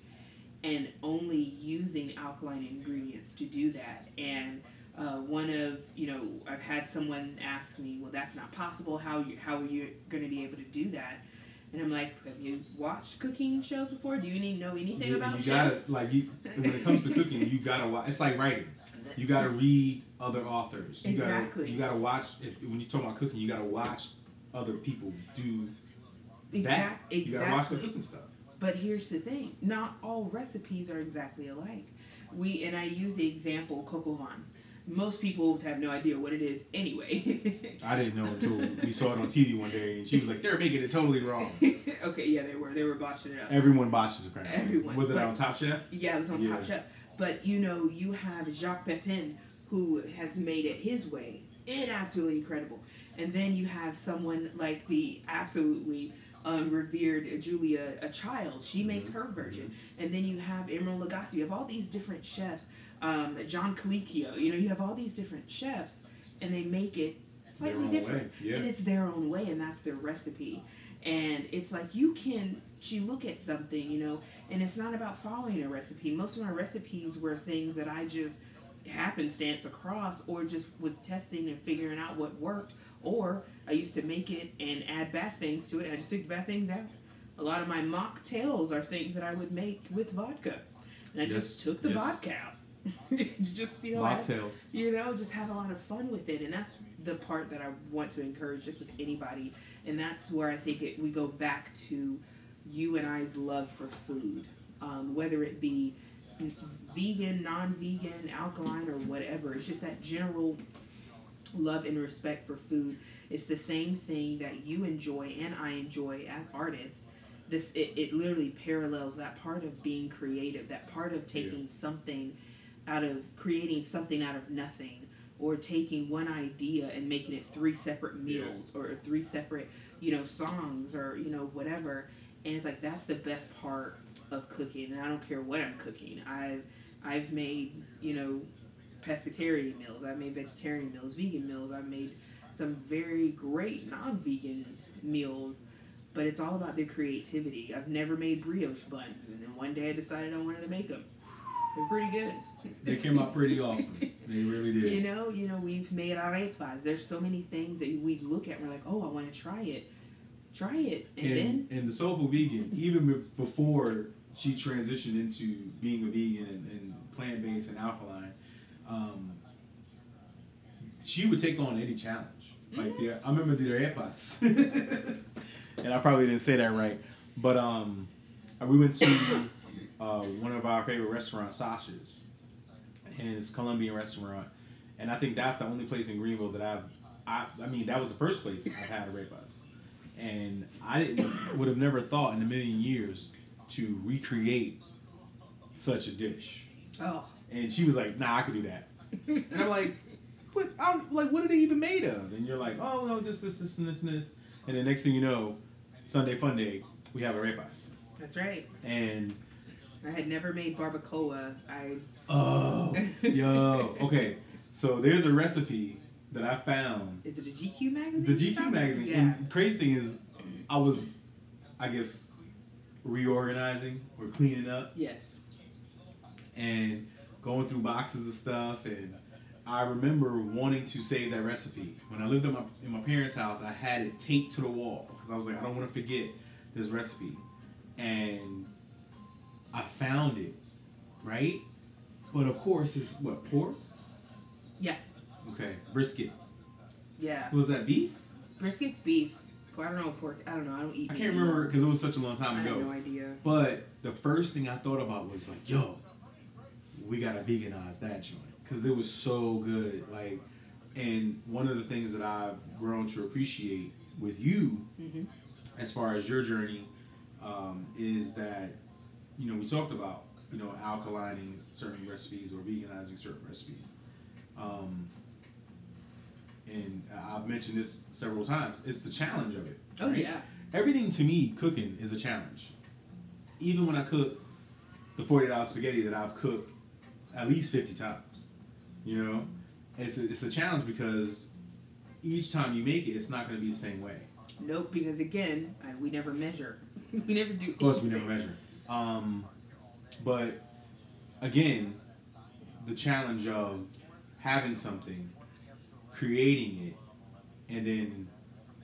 and only using alkaline ingredients to do that. And uh, one of you know I've had someone ask me, well, that's not possible. How you how are you going to be able to do that? And I'm like, have you watched cooking shows before? Do you even know anything you, about you chefs? gotta like you when it comes to cooking, you gotta watch. It's like writing. You gotta read other authors. You exactly. Gotta, you gotta watch. If, when you talk about cooking, you gotta watch other people do exact, that. You gotta watch the cooking stuff. But here's the thing: not all recipes are exactly alike. We and I use the example au vin most people have no idea what it is anyway. *laughs* I didn't know until we saw it on TV one day, and she was like, "They're making it totally wrong." *laughs* okay, yeah, they were. They were botching it up. Everyone botches apparently. Everyone. Was it but, on Top Chef? Yeah, it was on yeah. Top Chef. But you know, you have Jacques Pepin, who has made it his way, and absolutely incredible. And then you have someone like the absolutely um, revered Julia a child. She makes mm-hmm. her version. And then you have Emeril Lagasse. You have all these different chefs um, John Colicchio. You know, you have all these different chefs, and they make it slightly different, yeah. and it's their own way, and that's their recipe. And it's like you can, you look at something, you know, and it's not about following a recipe. Most of my recipes were things that I just happenstance across, or just was testing and figuring out what worked, or I used to make it and add bad things to it. I just took the bad things out. A lot of my mocktails are things that I would make with vodka, and I yes. just took the yes. vodka out *laughs* just you know, mocktails. you know, just have a lot of fun with it, and that's the part that I want to encourage just with anybody, and that's where I think it we go back to you and I's love for food, um, whether it be vegan, non-vegan, alkaline, or whatever. It's just that general love and respect for food. It's the same thing that you enjoy and I enjoy as artists. This it, it literally parallels that part of being creative, that part of taking yeah. something out of creating something out of nothing or taking one idea and making it three separate meals or three separate you know songs or you know whatever. And it's like that's the best part of cooking and i don't care what i'm cooking. I've i've made you know pescatarian meals i've made vegetarian meals vegan meals i've made some very great non-vegan meals but it's all about the creativity. I've never made brioche buns and then one day i decided i wanted to make them they're pretty good they came out pretty awesome. They really did. *laughs* You know, you know, we've made arepas. There's so many things that we look at. And we're like, oh, I want to try it. Try it, and, and then and the soulful vegan, even before she transitioned into being a vegan and, and plant based and alkaline, um, she would take on any challenge. Mm-hmm. Like the, I remember the arepas, *laughs* and I probably didn't say that right, but um, we went to uh, one of our favorite restaurants, Sasha's his Colombian restaurant, and I think that's the only place in Greenville that I've. I, I mean, that was the first place I've had a arepas, and I didn't would have never thought in a million years to recreate such a dish. Oh. And she was like, "Nah, I could do that." *laughs* and I'm like, "What? I'm like, what are they even made of?" And you're like, "Oh no, this, this, this, and this, and this." And the next thing you know, Sunday Fun Day, we have a arepas. That's right. And I had never made barbacoa. I Oh, yo, *laughs* okay. So there's a recipe that I found. Is it a GQ magazine? The GQ magazine. Yeah. And the crazy thing is, I was, I guess, reorganizing or cleaning up. Yes. And going through boxes of stuff, and I remember wanting to save that recipe. When I lived in my in my parents' house, I had it taped to the wall because I was like, I don't want to forget this recipe, and I found it, right? But of course, it's what pork. Yeah. Okay, brisket. Yeah. Was that beef? Brisket's beef. I don't know pork. I don't know. I don't eat. I can't remember because it was such a long time I ago. I have no idea. But the first thing I thought about was like, yo, we gotta veganize that joint because it was so good. Like, and one of the things that I've grown to appreciate with you, mm-hmm. as far as your journey, um, is that you know we talked about you know, alkalining certain recipes or veganizing certain recipes. Um, and I've mentioned this several times. It's the challenge of it. Oh right? yeah. Everything to me, cooking is a challenge. Even when I cook the forty dollars spaghetti that I've cooked at least fifty times, you know, it's a, it's a challenge because each time you make it, it's not going to be the same way. Nope, because again, we never measure. *laughs* we never do. Of course, we never measure. Um, but again, the challenge of having something, creating it, and then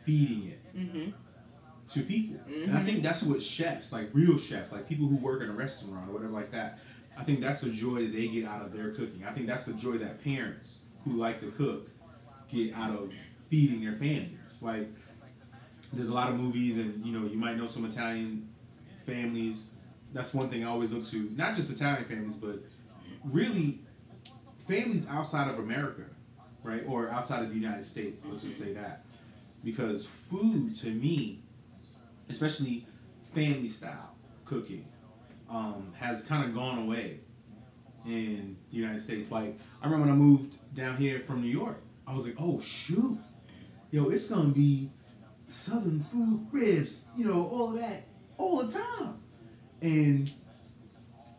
feeding it mm-hmm. to people. Mm-hmm. And I think mm-hmm. that's what chefs, like real chefs, like people who work in a restaurant or whatever like that, I think that's the joy that they get out of their cooking. I think that's the joy that parents who like to cook get out of feeding their families. Like, there's a lot of movies, and you know, you might know some Italian families. That's one thing I always look to, not just Italian families, but really families outside of America, right, or outside of the United States. Let's just say that, because food to me, especially family style cooking, um, has kind of gone away in the United States. Like I remember when I moved down here from New York, I was like, oh shoot, yo, it's gonna be Southern food, ribs, you know, all of that, all the time, and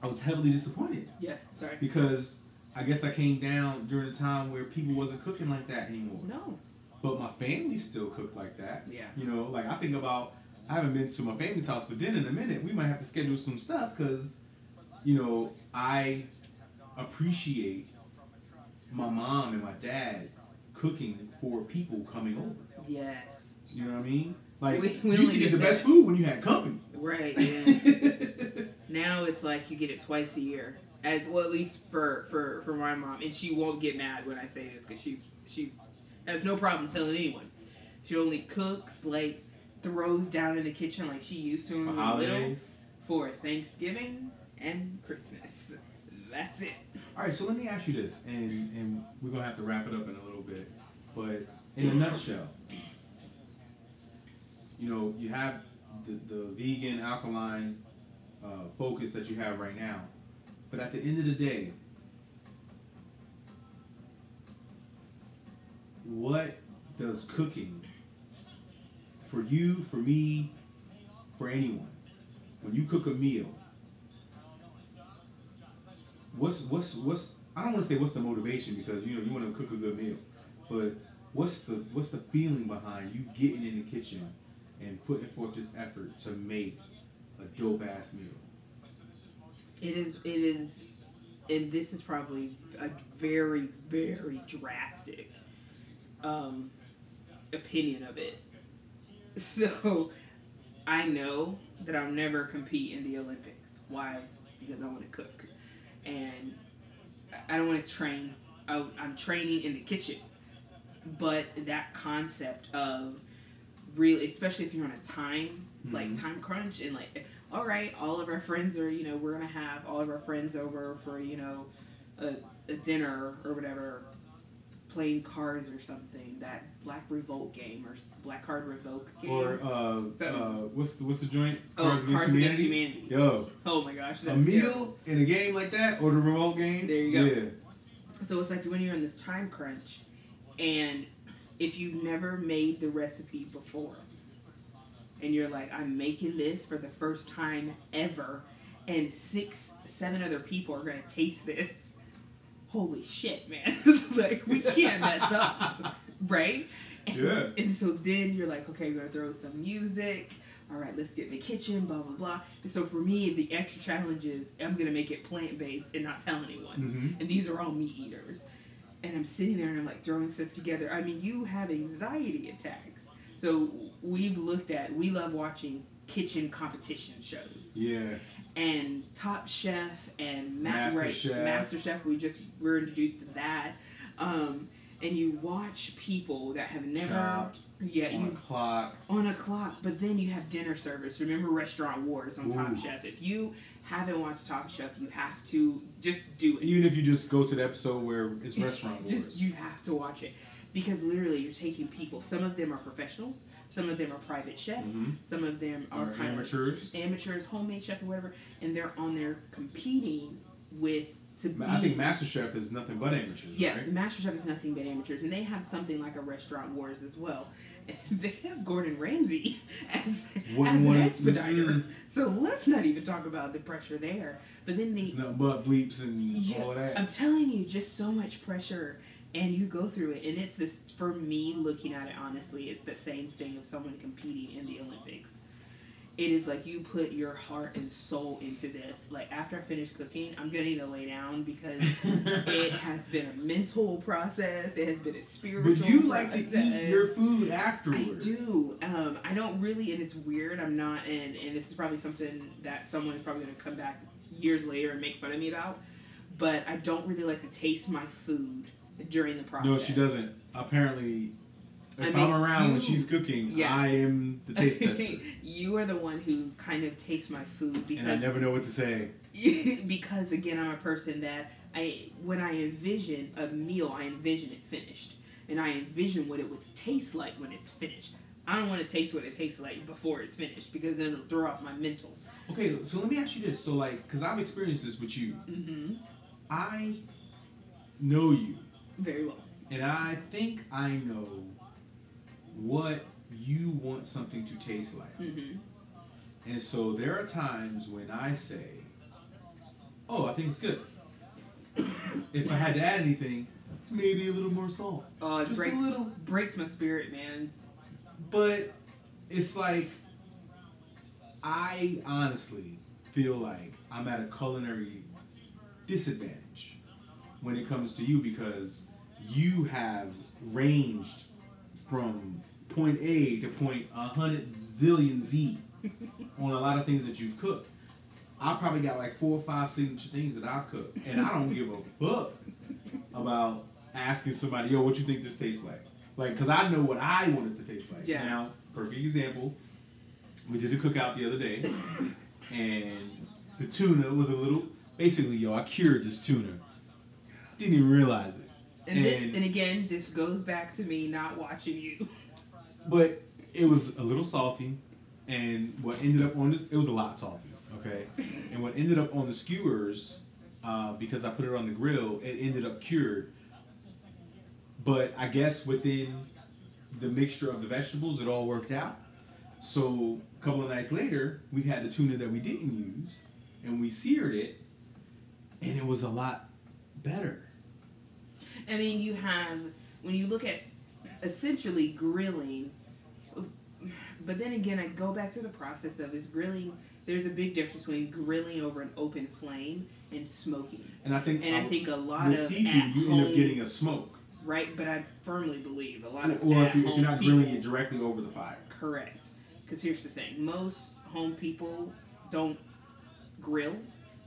I was heavily disappointed. Yeah, sorry. Because I guess I came down during a time where people wasn't cooking like that anymore. No. But my family still cooked like that. Yeah. You know, like I think about I haven't been to my family's house, but then in a minute we might have to schedule some stuff because, you know, I appreciate my mom and my dad cooking for people coming over. Yes. You know what I mean? Like we, we you used to get the best food when you had company. Right. *laughs* Yeah. now it's like you get it twice a year, as well at least for for for my mom, and she won't get mad when I say this because she's she's has no problem telling anyone. She only cooks like throws down in the kitchen like she used to when we little for Thanksgiving and Christmas. *laughs* That's it. All right, so let me ask you this, and and we're gonna have to wrap it up in a little bit, but in a nutshell, you know, you have the, the vegan alkaline uh, focus that you have right now, but at the end of the day, what does cooking for you, for me, for anyone, when you cook a meal, what's what's what's I don't want to say what's the motivation because you know you want to cook a good meal, but what's the what's the feeling behind you getting in the kitchen and putting forth this effort to make a dope ass meal? It is it is and this is probably a very very drastic um, opinion of it. *laughs* So I know that I'll never compete in the Olympics. Why? Because I want to cook and I don't want to train. I, I'm training in the kitchen, but that concept of really, especially if you're on a time mm-hmm. like time crunch and like, all right, all of our friends are you know we're gonna have all of our friends over for you know a, a dinner or whatever playing cards or something. That Black Revolt game or Black Card Revoke game. Or uh, so, uh, what's the, what's the joint? Oh, Cards, Against, Cards Humanity? Against Humanity. Yo. Oh my gosh. a meal in a game like that or the Revolt game. There you go. Yeah. So it's like when you're in this time crunch, and if you've never made the recipe before, and you're like, I'm making this for the first time ever, and six, seven other people are gonna taste this holy shit, man. *laughs* like, we can't mess up, right? And, yeah. And so then you're like, okay, we're gonna throw some music. All right, let's get in the kitchen, blah, blah, blah. And so for me, the extra challenge is I'm gonna make it plant based and not tell anyone. Mm-hmm. And these are all meat eaters. And I'm sitting there and I'm like throwing stuff together. I mean, you have anxiety attacks. So we've looked at, we love watching kitchen competition shows. Yeah and Top Chef and Master right, Chef. Master Chef. We just were introduced to that. Um, and you watch people that have never Chopped, yeah on you, a clock on a clock but then you have dinner service remember restaurant wars on Ooh. top chef if you haven't watched top chef you have to just do it even if you just go to the episode where it's *laughs* restaurant wars you have to watch it because literally you're taking people some of them are professionals some of them are private chefs. Mm-hmm. Some of them are kind amateurs, of amateurs, homemade chef or whatever, and they're on there competing with to be, I think MasterChef is nothing but amateurs. Yeah, right? MasterChef is nothing but amateurs, and they have something like a Restaurant Wars as well. *laughs* They have Gordon Ramsay as, Wouldn't as an wanna- expediter. mm-mm. So let's not even talk about the pressure there. But then they, It's nothing but bleeps and yeah, all of that. I'm telling you, just so much pressure, and you go through it, and it's this. For me, looking at it honestly, it's the same thing of someone competing in the Olympics. It is like you put your heart and soul into this. Like after I finish cooking, I'm gonna need to lay down because *laughs* it has been a mental process. It has been a spiritual. but you like to eat your food afterwards. I do. Um, I don't really, and it's weird. I'm not, and and this is probably something that someone is probably to come back years later and make fun of me about. But I don't really like to taste my food during the process. No, she doesn't. Apparently, if I am around when she's cooking, yeah. I am the taste *laughs* tester. you are the one who kind of tastes my food because and I never know what to say. *laughs* because again I'm a person that I when I envision a meal I envision it finished and I envision what it would taste like when it's finished. I don't want to taste what it tastes like before it's finished because then it'll throw off my mental. Okay, so let me ask you this. So, like, because I've experienced this with you, Mm-hmm. I know you, Very well. and I think I know what you want something to taste like. Mm-hmm. And so there are times when I say, "Oh, I think it's good." *coughs* if I had to add anything, maybe a little more salt, Uh, just break, a little. breaks my spirit, man. But it's like I honestly feel like I'm at a culinary disadvantage when it comes to you because you have ranged from point A to point a hundred zillion Z *laughs* on a lot of things that you've cooked. I probably got like four or five signature things that I've cooked, and I don't give a fuck about asking somebody, "Yo, what you think this tastes like?" Like, because I know what I want it to taste like. Yeah. Now, perfect example. We did a cookout the other day, and the tuna was a little. Basically, yo, I cured this tuna. Didn't even realize it. And, this, And- and again, this goes back to me not watching you. but it was a little salty, and what ended up on this, it was a lot salty, okay. And what ended up on the skewers, uh, because I put it on the grill, it ended up cured. But I guess within the mixture of the vegetables, it all worked out. So a couple of nights later, we had the tuna that we didn't use, and we seared it, and it was a lot better. I mean, you have when you look at essentially grilling, but then again, I go back to the process of is grilling. There's a big difference between grilling over an open flame and smoking. And I think, And I uh, think a lot of seafood, you end up getting a smoke. right, but I firmly believe a lot of Or if, you, you're not people, grilling it directly over the fire. correct. Because here's the thing: most home people don't grill.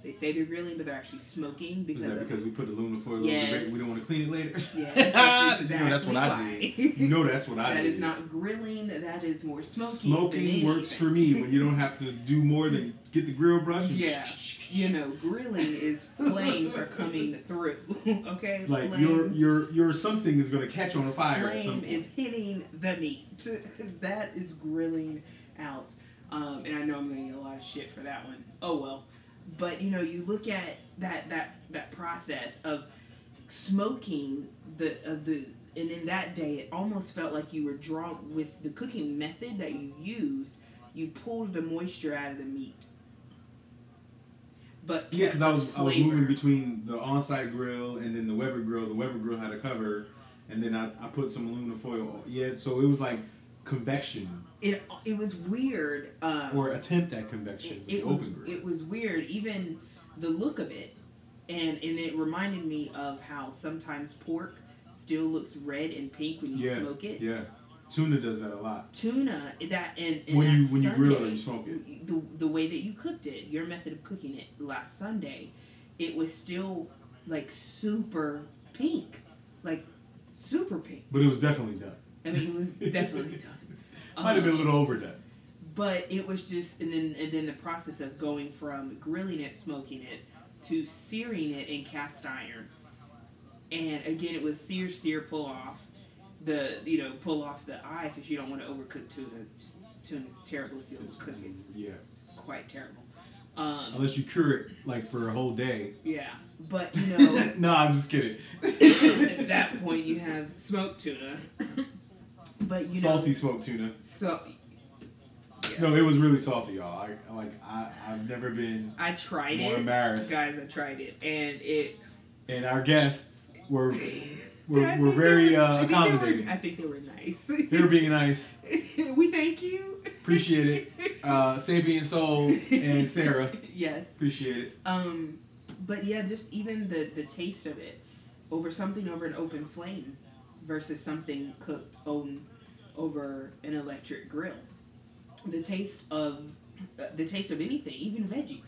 They say they're grilling, but they're actually smoking Is because that of because we put aluminum foil Yes. over the we don't want to clean it later? Yes, *laughs* you know that's what I did. You know that's what I That did. is not grilling. That is more smoking. Smoking works for me when you don't have to do more than get the grill brush. Yeah, you know, grilling is flames are coming through. *laughs* okay, Like flames, your your your something is gonna catch on fire. flame is hitting the meat. *laughs* that is grilling out. Um, and I know I'm gonna get a lot of shit for that one. Oh well. But you know, you look at that that that process of smoking the of the and in that day it almost felt like you were drunk with the cooking method that you used you pulled the moisture out of the meat but Yeah, because I was the I was moving between the on-site grill and then the Weber grill. The Weber grill had a cover, and then I, I put some aluminum foil. Yeah, so it was like convection it it was weird um, or attempt at convection with it was it was weird even the look of it and and it reminded me of how sometimes pork still looks red and pink when you yeah, smoke it yeah. Tuna does that a lot. tuna that and, and When that you- when you grill it you smoke it. the, the way that you cooked it your method of cooking it last sunday it was still like super pink like super pink But it was definitely done. i mean it was definitely *laughs* done Might have been a little overdone. but it was just and then and then the process of going from grilling it smoking it to searing it in cast iron and again it was sear sear pull off the you know pull off the eye because you don't want to overcook tuna tuna is terrible if you overcook it yeah. it's quite terrible Um, Unless you cure it like for a whole day. yeah, but you *laughs* know, no, I'm just kidding. *laughs* at that point you have smoked tuna. But you know, Salty smoked tuna. so No, it was really salty, y'all. I like I I've never been I tried more it, embarrassed. guys. I tried it, and it. And our guests were *laughs* were, were very were- uh, I think were- accommodating. I think they were nice. They were being nice. *laughs* we thank you. Appreciate it. *laughs* Uh, Sapien Soul and Sarah. yes. Appreciate it. Um, but yeah, just even the the taste of it over something over an open flame versus something cooked on over an electric grill. The taste of uh, the taste of anything, even veggies.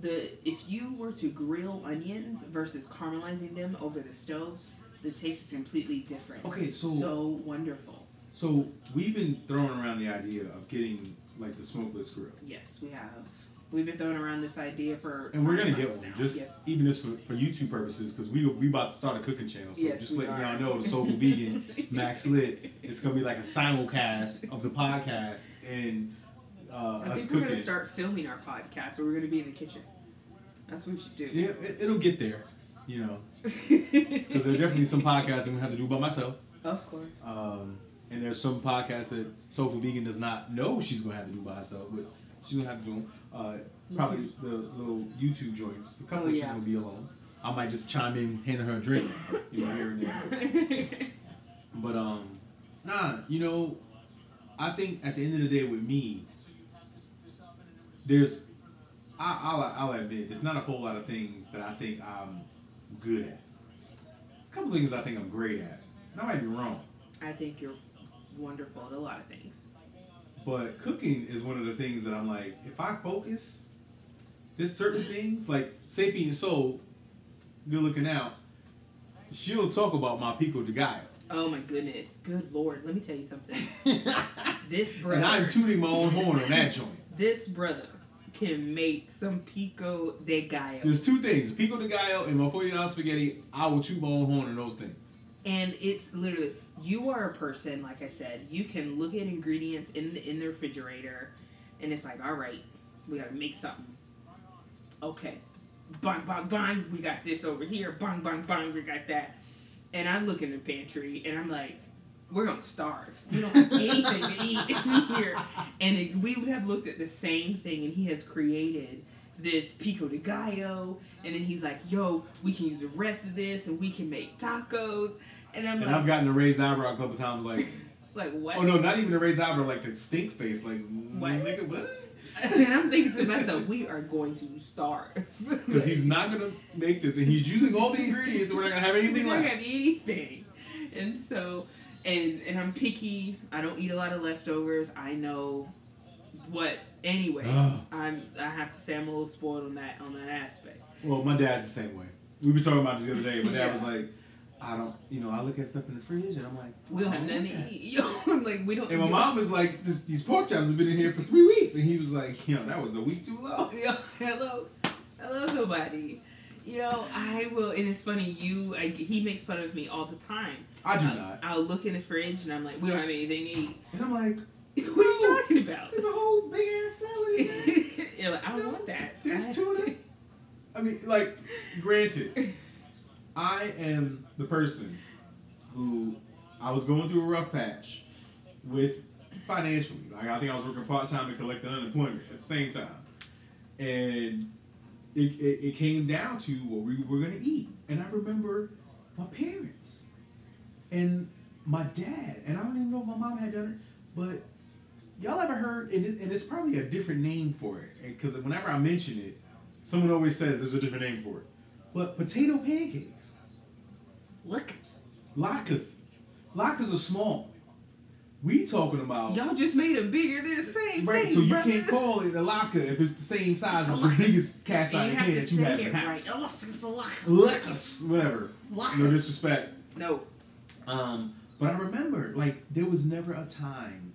The if you were to grill onions versus caramelizing them over the stove, the taste is completely different. Okay, so- so wonderful. So we've been throwing around the idea of getting like the smokeless grill, Yes, we have. We've been throwing around this idea for and we're gonna get one now. just Yes. even just for, for YouTube purposes because we we about to start a cooking channel. So Yes, just letting y'all know the Soulful Vegan Max Lit. It's gonna be like a simulcast of the podcast and uh, I think we're cooking. gonna start filming our podcast, or we're gonna be in the kitchen. That's what we should do. Yeah, it, it'll get there, you know, *laughs* because there are definitely some podcasts I'm gonna have to do by myself. of course. Um, and there's some podcasts that Soulful Vegan does not know she's gonna have to do by herself, but she's gonna have to do them. Uh, probably the little YouTube joints. A couple Oh, she's yeah. gonna be alone. I might just chime in, handing her a drink, you know, here and there. *laughs* But um, nah, you know, I think at the end of the day with me, there's, I, I'll, I'll admit, there's not a whole lot of things that I think I'm good at. There's a couple things I think I'm great at. And I might be wrong. I think you're wonderful at a lot of things. But cooking is one of the things that I'm like, if I focus, there's certain things like Sapien Soul, good looking out. She'll talk about my pico de gallo, Oh my goodness, good lord! Let me tell you something. *laughs* This brother, and I'm tooting my own horn on that joint. this brother can make some pico de gallo, There's two things: pico de gallo and my forty dollars spaghetti. I will toot my own horn on those things. And it's literally you are a person. Like I said, you can look at ingredients in the in the refrigerator, and it's like, all right, we gotta make something. Okay, bang bang bang, we got this over here. Bang bang bang, we got that. And I look in the pantry, and I'm like, we're gonna starve. We don't have *laughs* anything to eat in here. And it, we have looked at the same thing, and he has created this pico de gallo, and then he's like, "Yo, we can use the rest of this, and we can make tacos." And I'm And like, I've gotten a raised eyebrow a couple times, like, *laughs* like what? oh no, not even a raised eyebrow, like the stink face, like, What? nigga, what? *laughs* and I'm thinking to myself, we are going to starve *laughs* Because he's not gonna make this, and he's using all the ingredients, and we're not gonna have anything We're not left. gonna have anything. And so, and and I'm picky. I don't eat a lot of leftovers. I know what. Anyway. I'm. I have to say I'm a little spoiled on that on that aspect. Well, my dad's the same way. We were talking about it the other day. My dad Yeah. was like, I don't, you know, I look at stuff in the fridge, and I'm like, We don't have want nothing that. to eat. *laughs* Yo, like we don't. And my mom was like, this, these pork chops have been in here for three weeks, and he was like, you know, that was a week too low. *laughs* Yo, hello, hello, somebody. You know, I will, and it's funny. You, I, he makes fun of me all the time. I do I'll, not. I'll look in the fridge and I'm like, we don't have anything to eat. And I'm like, what are you talking about? there's a whole big ass salad in there. *laughs* You're like, I don't want that. There's tuna. *laughs* I mean, like, granted, I am the person who I was going through a rough patch with financially. Like, I think I was working part time and collecting unemployment at the same time, and it, it, it came down to what we were going to eat. And I remember my parents and my dad, and I don't even know if my mom had done it, but y'all ever heard? And, it, and it's probably a different name for it, because whenever I mention it, someone always says there's a different name for it. But potato pancakes, Look, latkes, latkes are small. We talking about y'all just made them bigger. They're the same right? thing, So you brother. can't call it a latke if it's the same size as the biggest cast iron can that you have in right. house. It's a lock. Latkes, whatever. No disrespect. No. Um, but I remember, like, there was never a time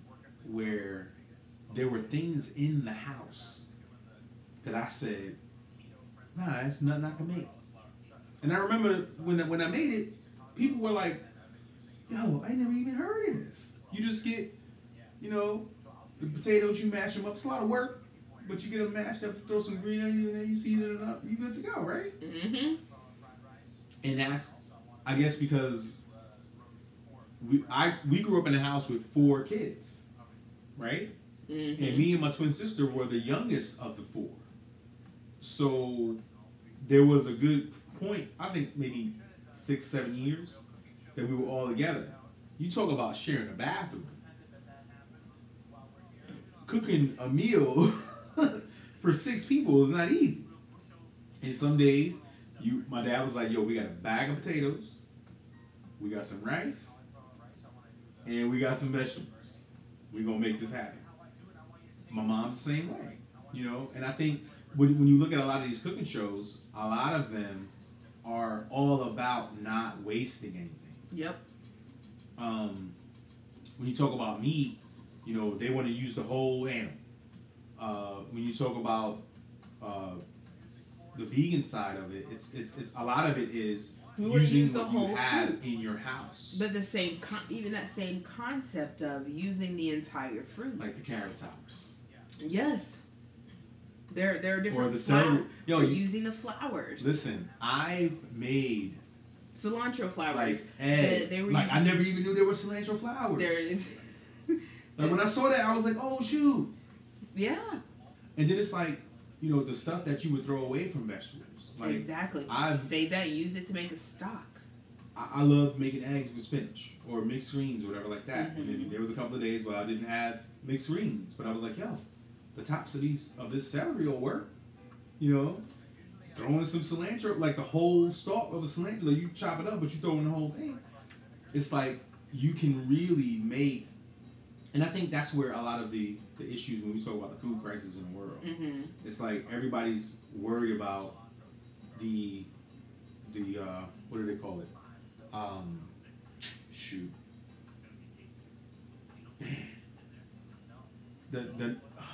where there were things in the house that I said, "Nah, it's nothing I can make." And I remember when I, when I made it, people were like, "Yo, I never even heard of this. You just get, you know, the potatoes, you mash them up. It's a lot of work, but you get them mashed up, throw some green onion, and then you season it up. You good to go, right? Mm-hmm. And that's, I guess, because we I we grew up in a house with four kids, right? Mm-hmm. And me and my twin sister were the youngest of the four. So there was a good point, I think maybe six, seven years, that we were all together. You talk about sharing a bathroom. Cooking a meal *laughs* for six people is not easy. And some days, you my dad was like, yo, we got a bag of potatoes, we got some rice, and we got some vegetables. We gonna make this happen. My mom's the same way, you know. And I think when, when you look at a lot of these cooking shows, a lot of them are all about not wasting anything. Yep. Um, when you talk about meat, you know they want to use the whole animal. Uh, when you talk about uh, the vegan side of it, it's it's, it's a lot of it is We wanna using use the what you whole have fruit. in your house, But the same, con- even that same concept of using the entire fruit. like the carrot tops yes. There, there are different or the celery. Yo, you, using the flowers. listen, I've made cilantro flowers. like eggs. they were like I using- never even knew there were cilantro flowers. There is. Like when I saw that, I was like, oh shoot. yeah. And then it's like, you know, the stuff that you would throw away from vegetables. Like exactly. I've- Save that. Use it to make a stock. I, I love making eggs with spinach or mixed greens or whatever like that. And then Mhm. there was a couple of days where I didn't have mixed greens, but I was like, yo, the tops of these of this celery will work. You know, throwing some cilantro, like the whole stalk of a cilantro, you chop it up, but you throw in the whole thing. It's like you can really make, and I think that's where a lot of the the issues when we talk about the food crisis in the world. Mm-hmm. It's like everybody's worried about the the uh, what do they call it? Um, shoot, *sighs* the the *sighs*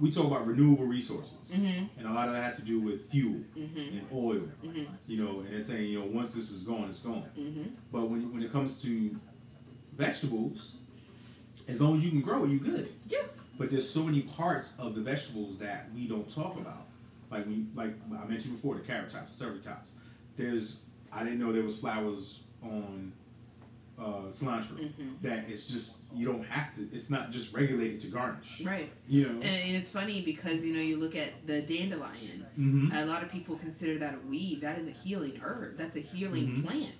we talk about renewable resources, Mm-hmm. and a lot of that has to do with fuel Mm-hmm. and oil. Mm-hmm. You know, and they're saying you know once this is gone, it's gone. Mm-hmm. But when when it comes to vegetables, as long as you can grow it, you good. Yeah. But there's so many parts of the vegetables that we don't talk about. Like we like I mentioned before, the carrot tops, celery tops. There's I didn't know there was flowers on uh, cilantro. Mm-hmm. That it's just you don't have to. It's not just regulated to garnish. Right. You know. And it's funny because you know you look at the dandelion. mm-hmm. A lot of people consider that a weed. That is a healing herb. That's a healing Mhm. plant.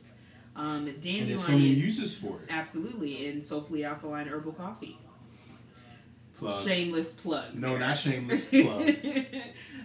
Um, dandelion. And there's so many uses for it. Absolutely, in Soulfully Alkaline Herbal Coffee. Plug. Shameless plug. No, not *laughs* shameless *laughs* plug.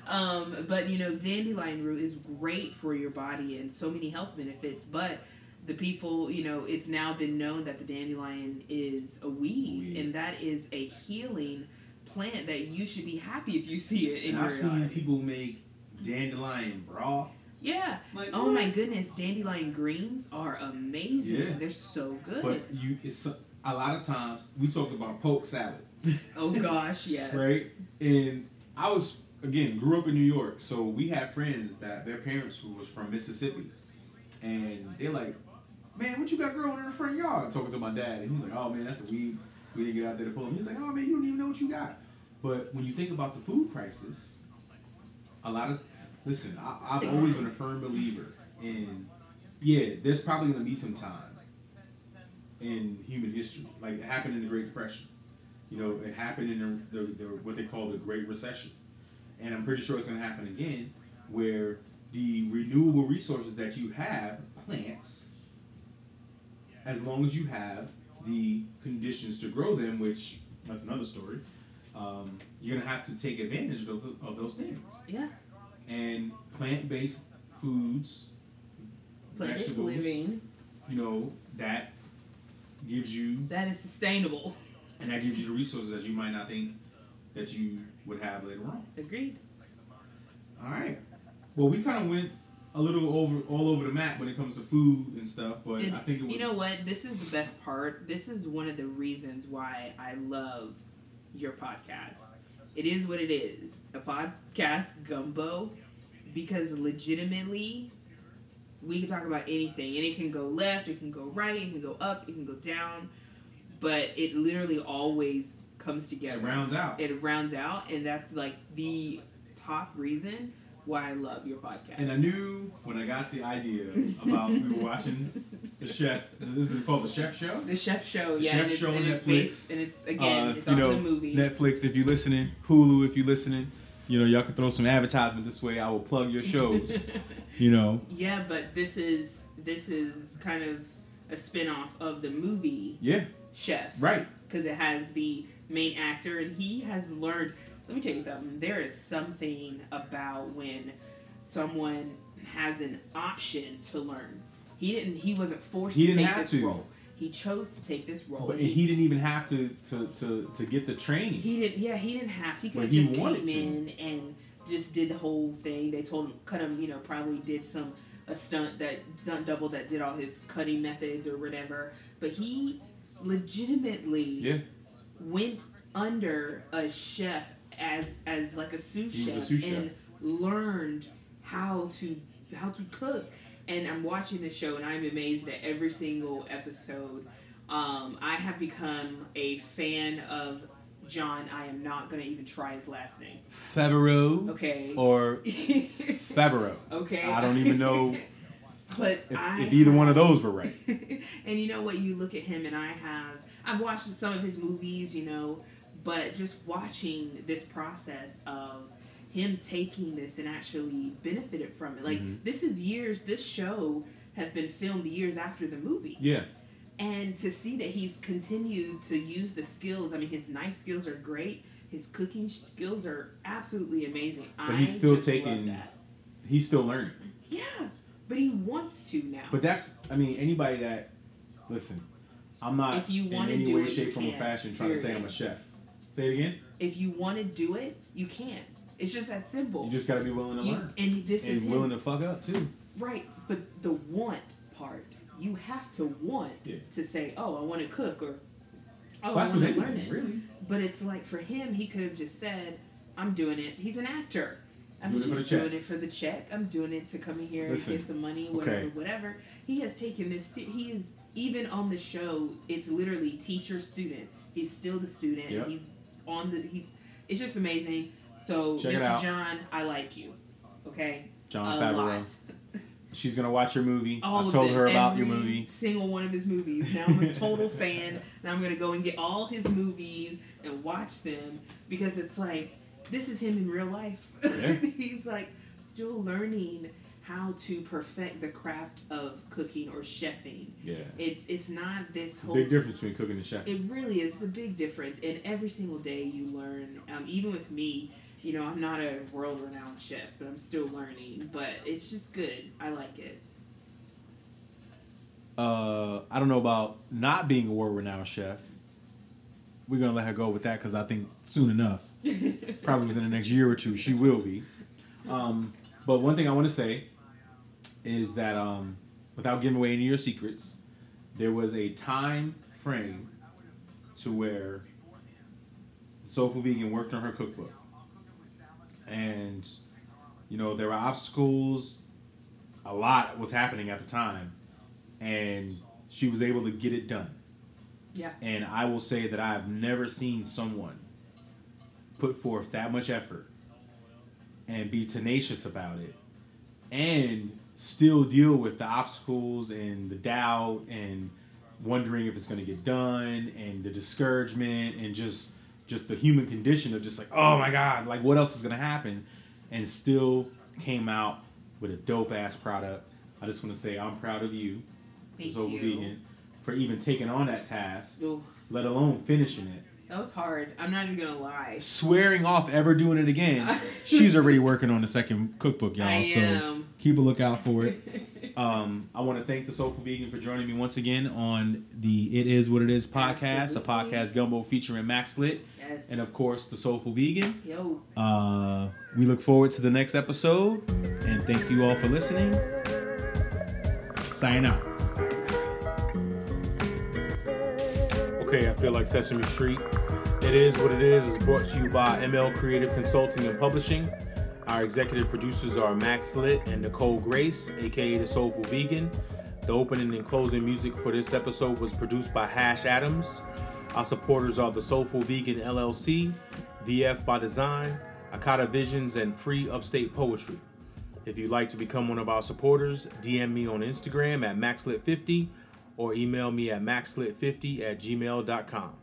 um, but you know, dandelion root is great for your body and so many health benefits. But the people, you know, it's now been known that the dandelion is a weed, Weed. and that is a healing plant that you should be happy if you see it in And your I've seen yard. people make dandelion broth. Yeah. Like, Oh what? my goodness, dandelion greens are amazing. Yeah. They're so good. But you, it's a lot of times we talked about poke salad, *laughs* oh gosh, yes. right? And I was again grew up in New York, so we had friends that their parents was from Mississippi, and they're like, "Man, what you got growing in the front yard?" Talking to my dad, and he was like, "Oh man, that's a weed. We didn't get out there to pull them." He's like, "Oh man, you don't even know what you got." But when you think about the food crisis, a lot of listen, I, I've always been a firm believer in yeah, there's probably gonna be some time in human history. Like it happened in the Great Depression. You know, it happened in the, the, the what they call the Great Recession, and I'm pretty sure it's going to happen again, where the renewable resources that you have, plants, as long as you have the conditions to grow them, which that's another story, um, you're going to have to take advantage of, the, of those things. Yeah. And plant-based foods, Plant-based vegetables, living you know, that gives you that is sustainable. And that gives you the resources that you might not think that you would have later on. Agreed. All right. Well, we kind of went a little over all over the map when it comes to food and stuff, but And I think it was You know what? This is the best part. This is one of the reasons why I love your podcast. It is what it is. A podcast gumbo because legitimately we can talk about anything and it can go left, it can go right, it can go up, it can go down, but it literally always comes together. It rounds out. It rounds out, and that's like the top reason why I love your podcast. And I knew when I got the idea about we were watching the chef. This is called the Chef Show. The Chef Show, The yeah, Chef and Show on and Netflix. based- and it's again, Uh, it's you know, the movie. Netflix, if you're listening, Hulu, if you're listening, you know, y'all can throw some advertisement this way. I will plug your shows. *laughs* you know, yeah, but this is this is kind of a spin-off of the movie yeah, Chef, right. Because it has the main actor, and he has learned. Let me tell you something. There is something about when someone has an option to learn. He didn't. He wasn't forced He to didn't take have this to. role. He chose to take this role. But He- he didn't even have to to to, to get the training. He didn't. Yeah, he didn't have to. He could have just wanted came to. in and just did the whole thing. They told him cut him. You know, probably did some a stunt that stunt double that did all his cutting methods or whatever. But he legitimately yeah, went under a chef as as like a sous chef a sous chef. and learned how to how to cook. And I'm watching the show and I'm amazed at every single episode. Um, I have become a fan of Jon. I am not gonna even try his last name. Favreau Okay. or *laughs* Favreau. okay. I don't even know *laughs* But if, I if either one of those were right. *laughs* and you know what? You look at him, and I have. I've watched some of his movies, you know, but just watching this process of him taking this and actually benefited from it. Like Mhm. this is years. This show has been filmed years after the movie, Yeah, and to see that he's continued to use the skills. I mean, his knife skills are great. His cooking skills are absolutely amazing. But he's still taking- that. he's still learning. Yeah, but he wants to now. But that's, I mean, anybody that, listen, I'm not If you in any way, it, shape, form, or fashion trying to say I'm a chef. Say it again. if you want to do it, you can. It's just that simple. You just got to be willing to You- learn and this is and him. willing to fuck up too. right, but the want part, you have to want Yeah. to say, "Oh, I want to cook," or "Oh, Well, I want to learn it." really. But it's like for him, he could have just said, "I'm doing it." He's an actor. I'm Doing it for just the check. doing it for the check. I'm doing it to come in here Listen, and get some money, whatever, okay. whatever. He has taken this. He is even on the show. It's literally teacher student. He's still the student. Yep. He's on the. He's. It's just amazing. So, Check Mr. Jon, I like you. Okay. Jon a Favreau. lot. She's gonna watch your movie. *laughs* All I told her about your movie. Single one of his movies. Now I'm a total fan, *laughs* and I'm gonna go and get all his movies and watch them because it's like this is him in real life. Yeah. *laughs* He's like still learning how to perfect the craft of cooking or chefing. Yeah. It's it's not this It's a whole. big difference between cooking and chef. It really is. It's a big difference, and every single day you learn. Um, even with me, you know, I'm not a world-renowned chef, but I'm still learning. But it's just good. I like it. Uh, I don't know about not being a world renowned chef. We're gonna let her go with that because I think soon enough, *laughs* probably within the next year or two, she will be. Um, but one thing I want to say is that um, without giving away any of your secrets, there was a time frame to where Soulful Vegan worked on her cookbook, and you know there were obstacles. A lot was happening at the time, and she was able to get it done. Yeah. And I will say that I have never seen someone put forth that much effort and be tenacious about it and still deal with the obstacles and the doubt and wondering if it's going to get done and the discouragement and just just the human condition of just like oh my god like what else is going to happen? and still came out with a dope ass product. I just want to say i'm proud of you. Thank you. vegan for even taking on that task Ooh, let alone finishing it that was hard. I'm not even gonna lie. swearing off ever doing it again *laughs* she's already working on the second cookbook y'all I so am. keep a lookout for it *laughs* um, i want to thank the soulful vegan for joining me once again on the it is what it is podcast Absolutely. a podcast gumbo featuring max lit yes. and of course the soulful vegan Yo. uh, we look forward to the next episode and thank you all for listening sign out okay i feel like sesame street it is what it is is brought to you by ml creative consulting and publishing our executive producers are max lit and nicole grace aka the soulful vegan The opening and closing music for this episode was produced by Hash Adams. Our supporters are the Soulful Vegan LLC, VF by Design, Akata Visions, and Free Upstate Poetry. If you'd like to become one of our supporters, DM me on Instagram at maxlit50 or email me at maxlit50 at gmail.com.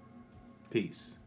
Peace.